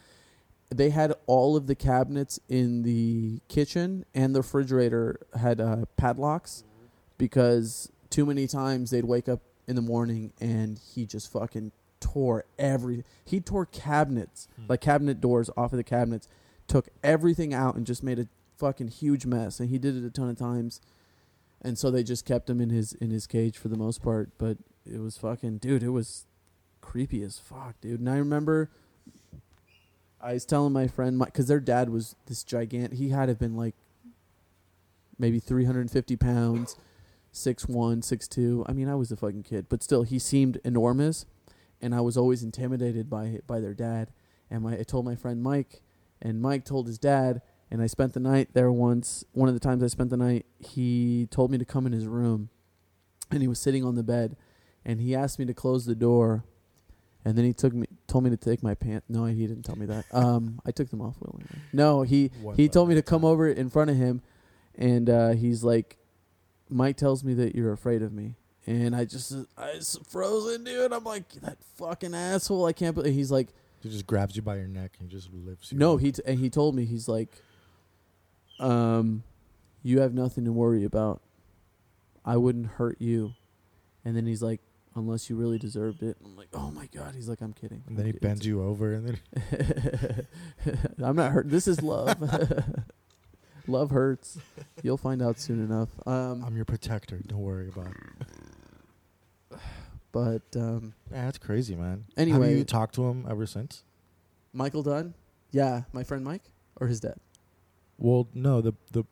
They had all of the cabinets in the kitchen and the refrigerator had uh, padlocks because too many times they'd wake up in the morning and he just fucking tore every he tore cabinets Hmm. like cabinet doors off of the cabinets took everything out and just made a fucking huge mess and he did it a ton of times. And so they just kept him in his in his cage for the most part but it was fucking dude it was creepy as fuck dude. And i remember i was telling my friend because their dad was this gigantic he had to have been like maybe 350 pounds six one, six two. I mean, I was a fucking kid, but still, he seemed enormous, and I was always intimidated by by their dad. And my I told my friend Mike, and Mike told his dad, and I spent the night there once. One of the times I spent the night, he told me to come in his room, and he was sitting on the bed, and he asked me to close the door, and then he took me told me to take my pants. No, he didn't tell me that. Um, I took them off willingly. No, he What he told me to come over in front of him, and uh, he's like, Mike tells me that you're afraid of me, and I just I was frozen, dude. I'm like that fucking asshole. I can't believe he's like, He just grabs you by your neck and just lifts you. no, up. he t- and he told me he's like, um, you have nothing to worry about. I wouldn't hurt you, and then he's like, unless you really deserved it. I'm like, oh my god. He's like, I'm kidding. And then he bends you over, and then I'm not hurt. This is love. love hurts. You'll find out soon enough. Um, I'm your protector. Don't worry about it. but um, Yeah, that's crazy, man. Anyway. have you talked to him ever since? Michael Dunn, yeah, my friend Mike or his dad, Well, no, the the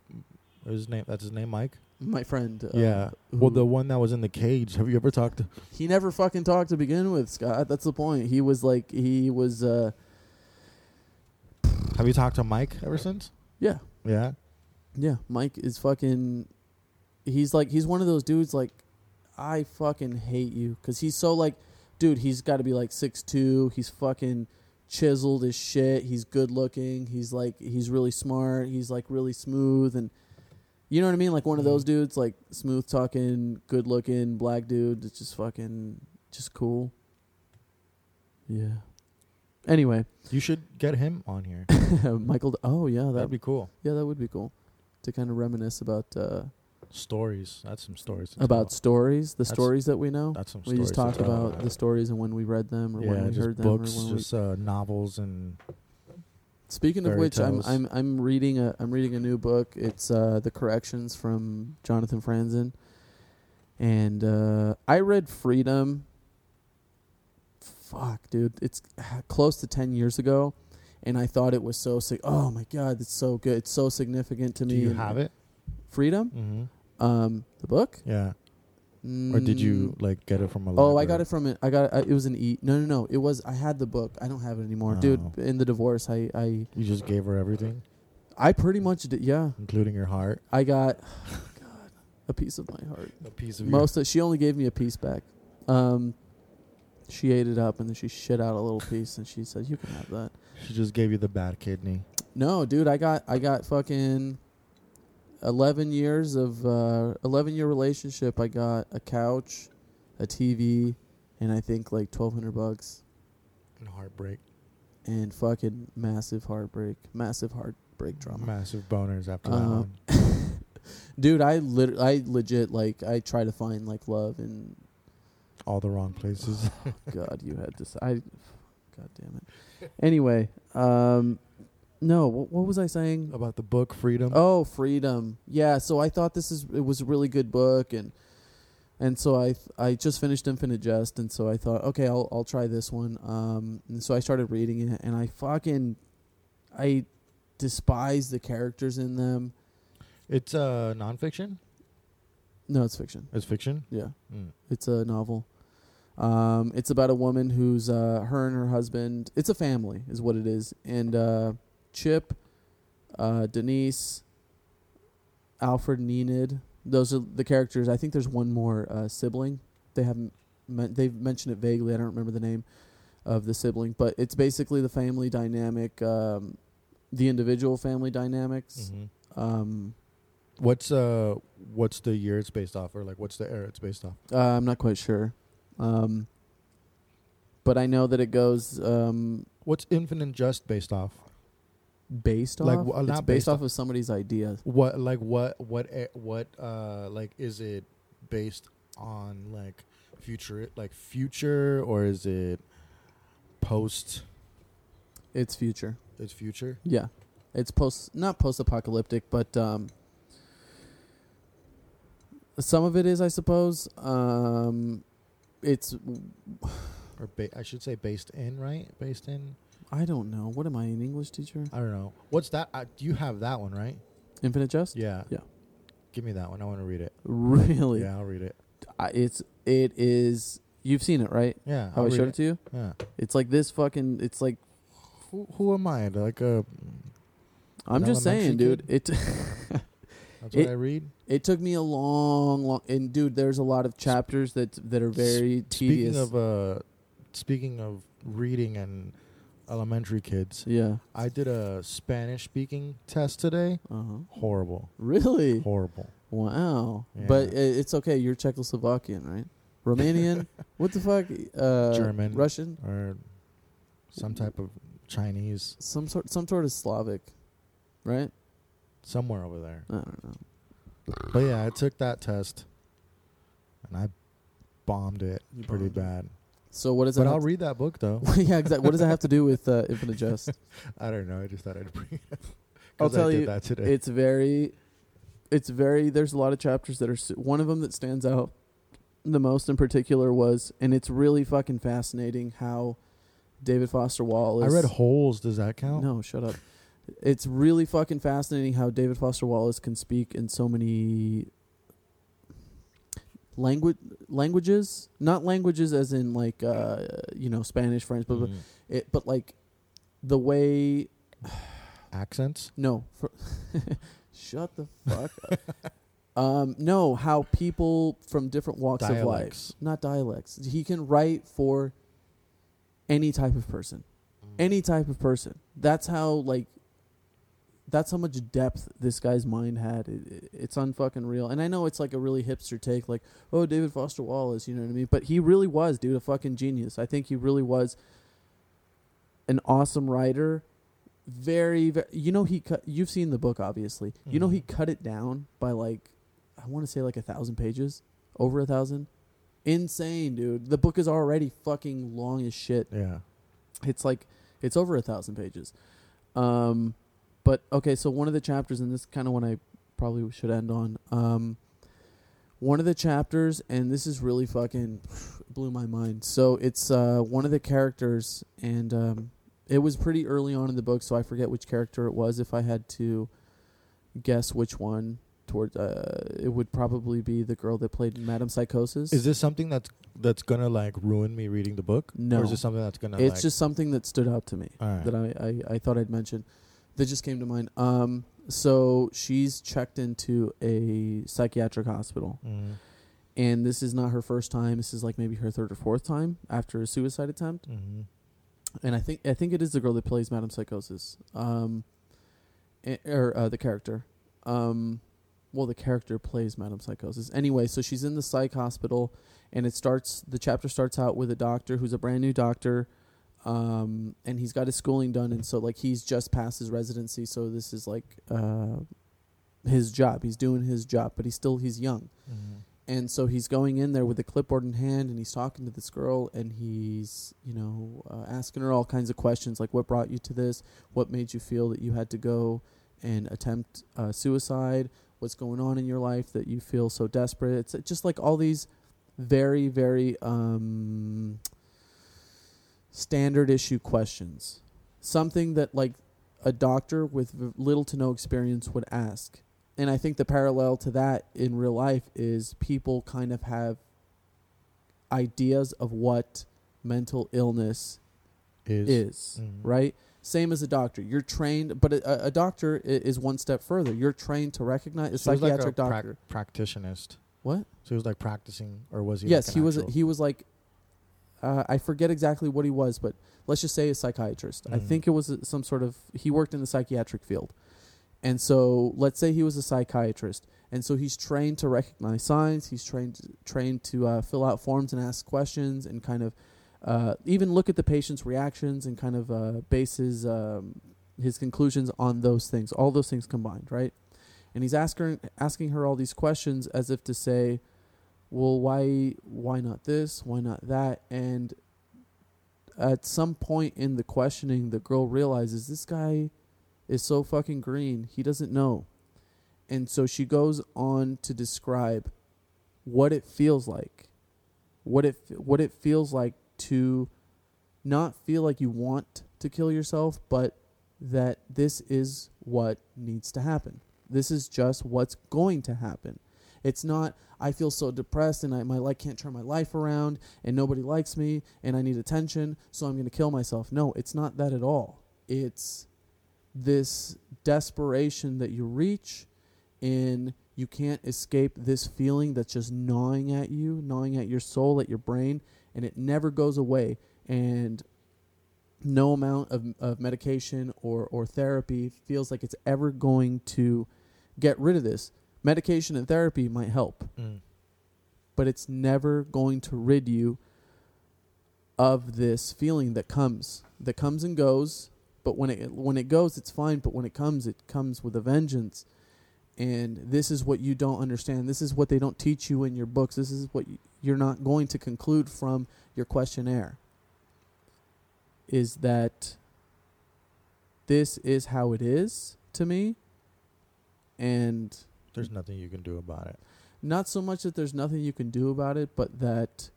his name. That's his name, Mike. my friend. Uh, yeah. Well, who- the one that was in the cage. Have you ever talked to? he never fucking talked to begin with, Scott. That's the point. He was like, he was, uh, Have you talked to Mike ever since? yeah, Yeah. Yeah. Mike is fucking. He's like, he's one of those dudes. Like, I fucking hate you because he's so like, dude. He's got to be like six two. He's fucking chiseled as shit. He's good looking. He's like, he's really smart. He's like really smooth and. You know what I mean? Like one of mm-hmm. those dudes, like smooth talking, good looking, black dude. That's just fucking, just cool. Yeah. Anyway, You should get him on here. Michael. D- Oh yeah, That'd be cool. yeah, that would be cool to kind of reminisce about uh, Stories. That's some stories. to about tell. stories, the That's- stories that we know. That's some We stories. just to talk tell. about the stories and when we read them or yeah, when we just heard books, them or when just uh, novels, and. Speaking of fairy which, I'm tales. I'm I'm reading a I'm reading a new book. It's uh, the Corrections from Jonathan Franzen, and uh, I read Freedom. Fuck, dude, it's close to ten years ago, and I thought it was so sig- Oh my god, it's so good. It's so significant to me. do me. you and- have it? Freedom, Mm-hmm. um, the book. Yeah. Or did you Mm, like get it from a? Oh, I got it from it. I got it. It was an e. No, no, no. It was. I had the book. I don't have it anymore, dude. Oh. In the divorce, I, I, You just gave her everything. I pretty much did. Yeah, including your heart, I got God a piece of my heart. a piece of Most of, she only gave me a piece back. Um, she ate it up and then she shit out a little piece and she said, "You can have that." She just gave you the bad kidney. No, dude, I got I got fucking eleven years of uh, eleven year relationship. I got a couch, a TV, and I think like twelve hundred bucks And heartbreak, and fucking massive heartbreak, massive heartbreak drama. massive boners after that Um, one. dude, I lit- I legit like I try to find like love in All the wrong places. God, you had this. I, God damn it. Anyway, um, no, what, what was I saying? About the book Freedom. Oh, freedom. Yeah. So I thought this is it was a really good book, and and so I th- I just finished Infinite Jest, and so I thought, okay, I'll I'll try this one. Um, and so I started reading it, and I fucking I despise the characters in them. It's uh, nonfiction. No, it's fiction. It's fiction. Yeah. Mm. It's a novel. Um, it's about a woman who's uh, her and her husband. It's a family, is what it is. And uh, Chip, uh, Denise, Alfred, Enid. Those are the characters. I think there's one more uh, sibling. They haven't. Men- they've mentioned it vaguely. I don't remember the name of the sibling, but it's basically the family dynamic, um, the individual family dynamics. Mm-hmm. Um, What's uh, what's the year it's based off, or like what's the era it's based off? Uh, I'm not quite sure. Um, but I know that it goes um, What's Infinite Jest based off? based off. Like, wh- it's not based, based off of somebody's idea. What like what what e- what uh like is it based on like future like future or is it post? It's future. It's future. Yeah, it's post not post-apocalyptic, but um, some of it is, I suppose. Um, it's Or ba- I should say based in right? Based in. I don't know. What am I an English teacher? I don't know. What's that? Uh, you have that one right? Infinite Jest. Yeah. Yeah. Give me that one. I want to read it. Really? Yeah, I'll read it. I, it's it is. You've seen it, right? Yeah. How I'll I showed it to you. Yeah. It's like this fucking. It's like Who who am I? Like a I'm just saying, elementary dude. It that's It- what I read. it took me a long, long. And dude, there's a lot of chapters that that are very tedious. Speaking of uh, speaking of reading and elementary kids, yeah. I did a Spanish speaking test today. Uh huh. Horrible, Really? horrible. Wow. Yeah. But i it's okay. You're Czechoslovakian, right? Romanian? what the fuck? Uh, German. Russian? Or some type of Chinese Some sort. Some sort of Slavic, right? Somewhere over there. I don't know. But yeah, I took that test, and I bombed it You pretty bombed it. bad. So what does But? I'll have read that book though. to- yeah, exactly. What does that have to do with uh, Infinite Jest? I don't know. I just thought I'd bring it. up. I'll 'Cause I tell did you, that today. It's very, it's very. There's a lot of chapters that are. s- One of them that stands out the most in particular was, and it's really fucking fascinating how David Foster Wallace. I read Holes. Does that count? No, shut up. It's really fucking fascinating how David Foster Wallace can speak in so many language languages, not languages as in like uh, you know Spanish, French, but Mhm. it, but like the way Accents. no, shut the fuck up. Um, no, how people from different walks of life, not dialects. He can write for any type of person any type of person. That's how like that's how much depth this guy's mind had. It, it, it's unfucking real. And I know it's like a really hipster take, like oh David Foster Wallace, you know what I mean? But he really was, dude, a fucking genius. I think he really was an awesome writer. Very, very you know he cut. You've seen the book, obviously. You know he Mhm. cut it down by like I want to say like a thousand pages, over a thousand. Insane, dude. The book is already fucking long as shit Yeah. it's like it's over a thousand pages um but okay so one of the chapters and this kind of one i probably should end on um one of the chapters and this is really fucking blew my mind so it's uh one of the characters and um it was pretty early on in the book so i forget which character it was if i had to guess which one toward uh it would probably be the girl that played madam psychosis Is this something that's that's gonna like ruin me reading the book? No. Or is this something that's gonna? it's like, just something that stood out to me right. that I, I, I thought I'd mention. That just came to mind. Um, so she's checked into a psychiatric hospital, Mm. and this is not her first time. This is like maybe her third or fourth time after a suicide attempt. Mm-hmm. And I think I think it is the girl that plays Madame Psychosis, um, eh, or uh, the character. Um, well, the character plays Madame Psychosis. Anyway, so she's in the psych hospital, and it starts. The chapter starts out with a doctor who's a brand new doctor, um, and he's got his schooling done, and so like he's just passed his residency, so this is like uh, his job. He's doing his job, but he's still he's young, Mm-hmm. and so he's going in there with a clipboard in hand, and he's talking to this girl, and he's you know uh, asking her all kinds of questions like, "What brought you to this? What made you feel that you had to go and attempt uh, suicide? What's going on in your life that you feel so desperate?" It's just like all these very very um, standard issue questions, something that like a doctor with v- little to no experience would ask. And I think the parallel to that in real life is people kind of have ideas of what mental illness Is, is, Mhm. right? Same as a doctor. You're trained, but a, a doctor is one step further. You're trained to recognize a So was like a psychiatric doctor. practitionist. what? So he was like practicing, or was he? yes, like he was. actual- He was like, uh, I forget exactly what he was, but let's just say a psychiatrist. I Mhm. think it was some sort of. He worked in the psychiatric field, and so let's say he was a psychiatrist, and so he's trained to recognize signs. He's trained trained to uh, fill out forms and ask questions, and kind of uh, even look at the patient's reactions and kind of uh, base his um, his conclusions on those things. All those things combined, right? And he's asking asking her all these questions as if to say, well why why not this? Why not that? And at some point in the questioning the girl realizes this guy is so fucking green he doesn't know. And so she goes on to describe what it feels like what it what it feels like to not feel like you want to kill yourself but that this is what needs to happen. This is just what's going to happen it's not I feel so depressed and I my life can't turn my life around and nobody likes me and I need attention, so I'm going to kill myself. No, it's not that at all. It's this desperation that you reach in you can't escape this feeling that's just gnawing at you, gnawing at your soul, at your brain, and it never goes away. And no amount of, of medication or, or therapy feels like it's ever going to get rid of this. Medication and therapy might help, Mm. but it's never going to rid you of this feeling that comes that comes and goes but when it when it goes it's fine but when it comes it comes with a vengeance. And this is what you don't understand. This is what they don't teach you in your books. This is what you're not going to conclude from your questionnaire is that this is how it is to me and There's nothing you can do about it. not so much that there's nothing you can do about it, but that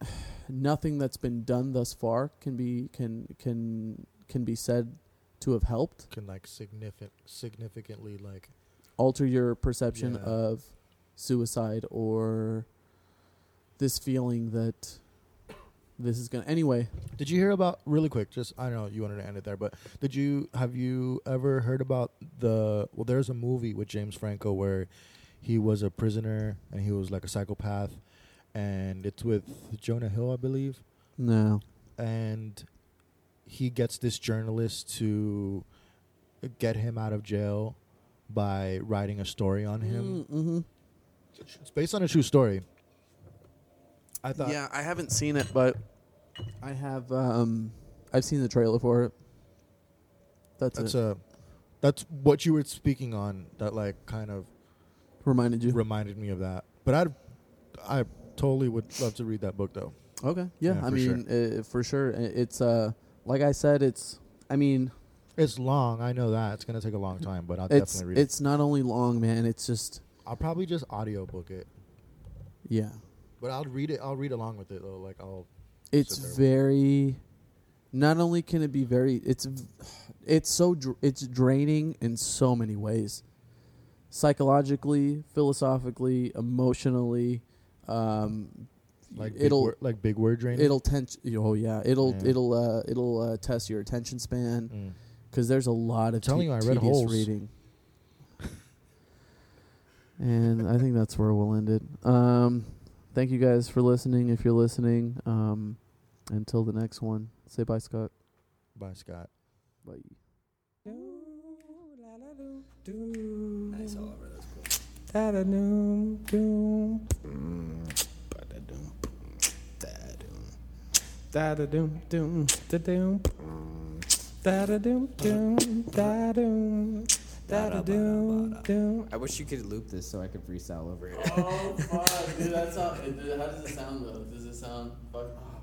nothing that's been done thus far can be can can can be said to have helped Can like significant significantly like alter your perception Yeah. of suicide or this feeling that this is gonna anyway Did you hear about really quick? Just I don't know. You wanted to end it there, but did you have you ever heard about the? Well, there's a movie with James Franco where he was a prisoner and he was like a psychopath, and it's with Jonah Hill, I believe, no and he gets this journalist to get him out of jail by writing a story on him. mm-hmm. It's based on a true story. I thought yeah i haven't seen it but i have um i've seen the trailer for it that's, that's it a that's what you were speaking on that like kind of reminded you reminded me of that. But I I totally would love to read that book though. Okay. Yeah. Yeah, I for sure. mean, uh, for sure. It's uh, like I said, it's. I mean, It's long, I know that. It's gonna take a long time, but I'll definitely read it. it's not only long, man. It's just I'll probably just audiobook it. yeah. But I'll read it I'll read along with it though. Like I'll It's very. Not only can it be very, it's it's so dr- it's draining in so many ways, psychologically, philosophically, emotionally, um, Like it'll wor- like big word training. it'll tense. Oh yeah, it'll Yeah. it'll uh, it'll uh, test your attention span Mm. because there's a lot of telling te- you, I read holes. reading. and I think that's where we'll end it. Um, thank you guys for listening. If you're listening, um, until the next one, say bye, Scott. Bye, Scott. Bye. Nice, however, that's cool. Da-da-doom, doom. Ba-da-doom, da-doom. Da-da-doom, doom, da-doom. Da-da-doom, doom, da-doom. Da-da-doom, doom. I wish you could loop this so I could freestyle over it. Oh fuck, dude! That's how. How does it sound though? Does it sound? Fuck.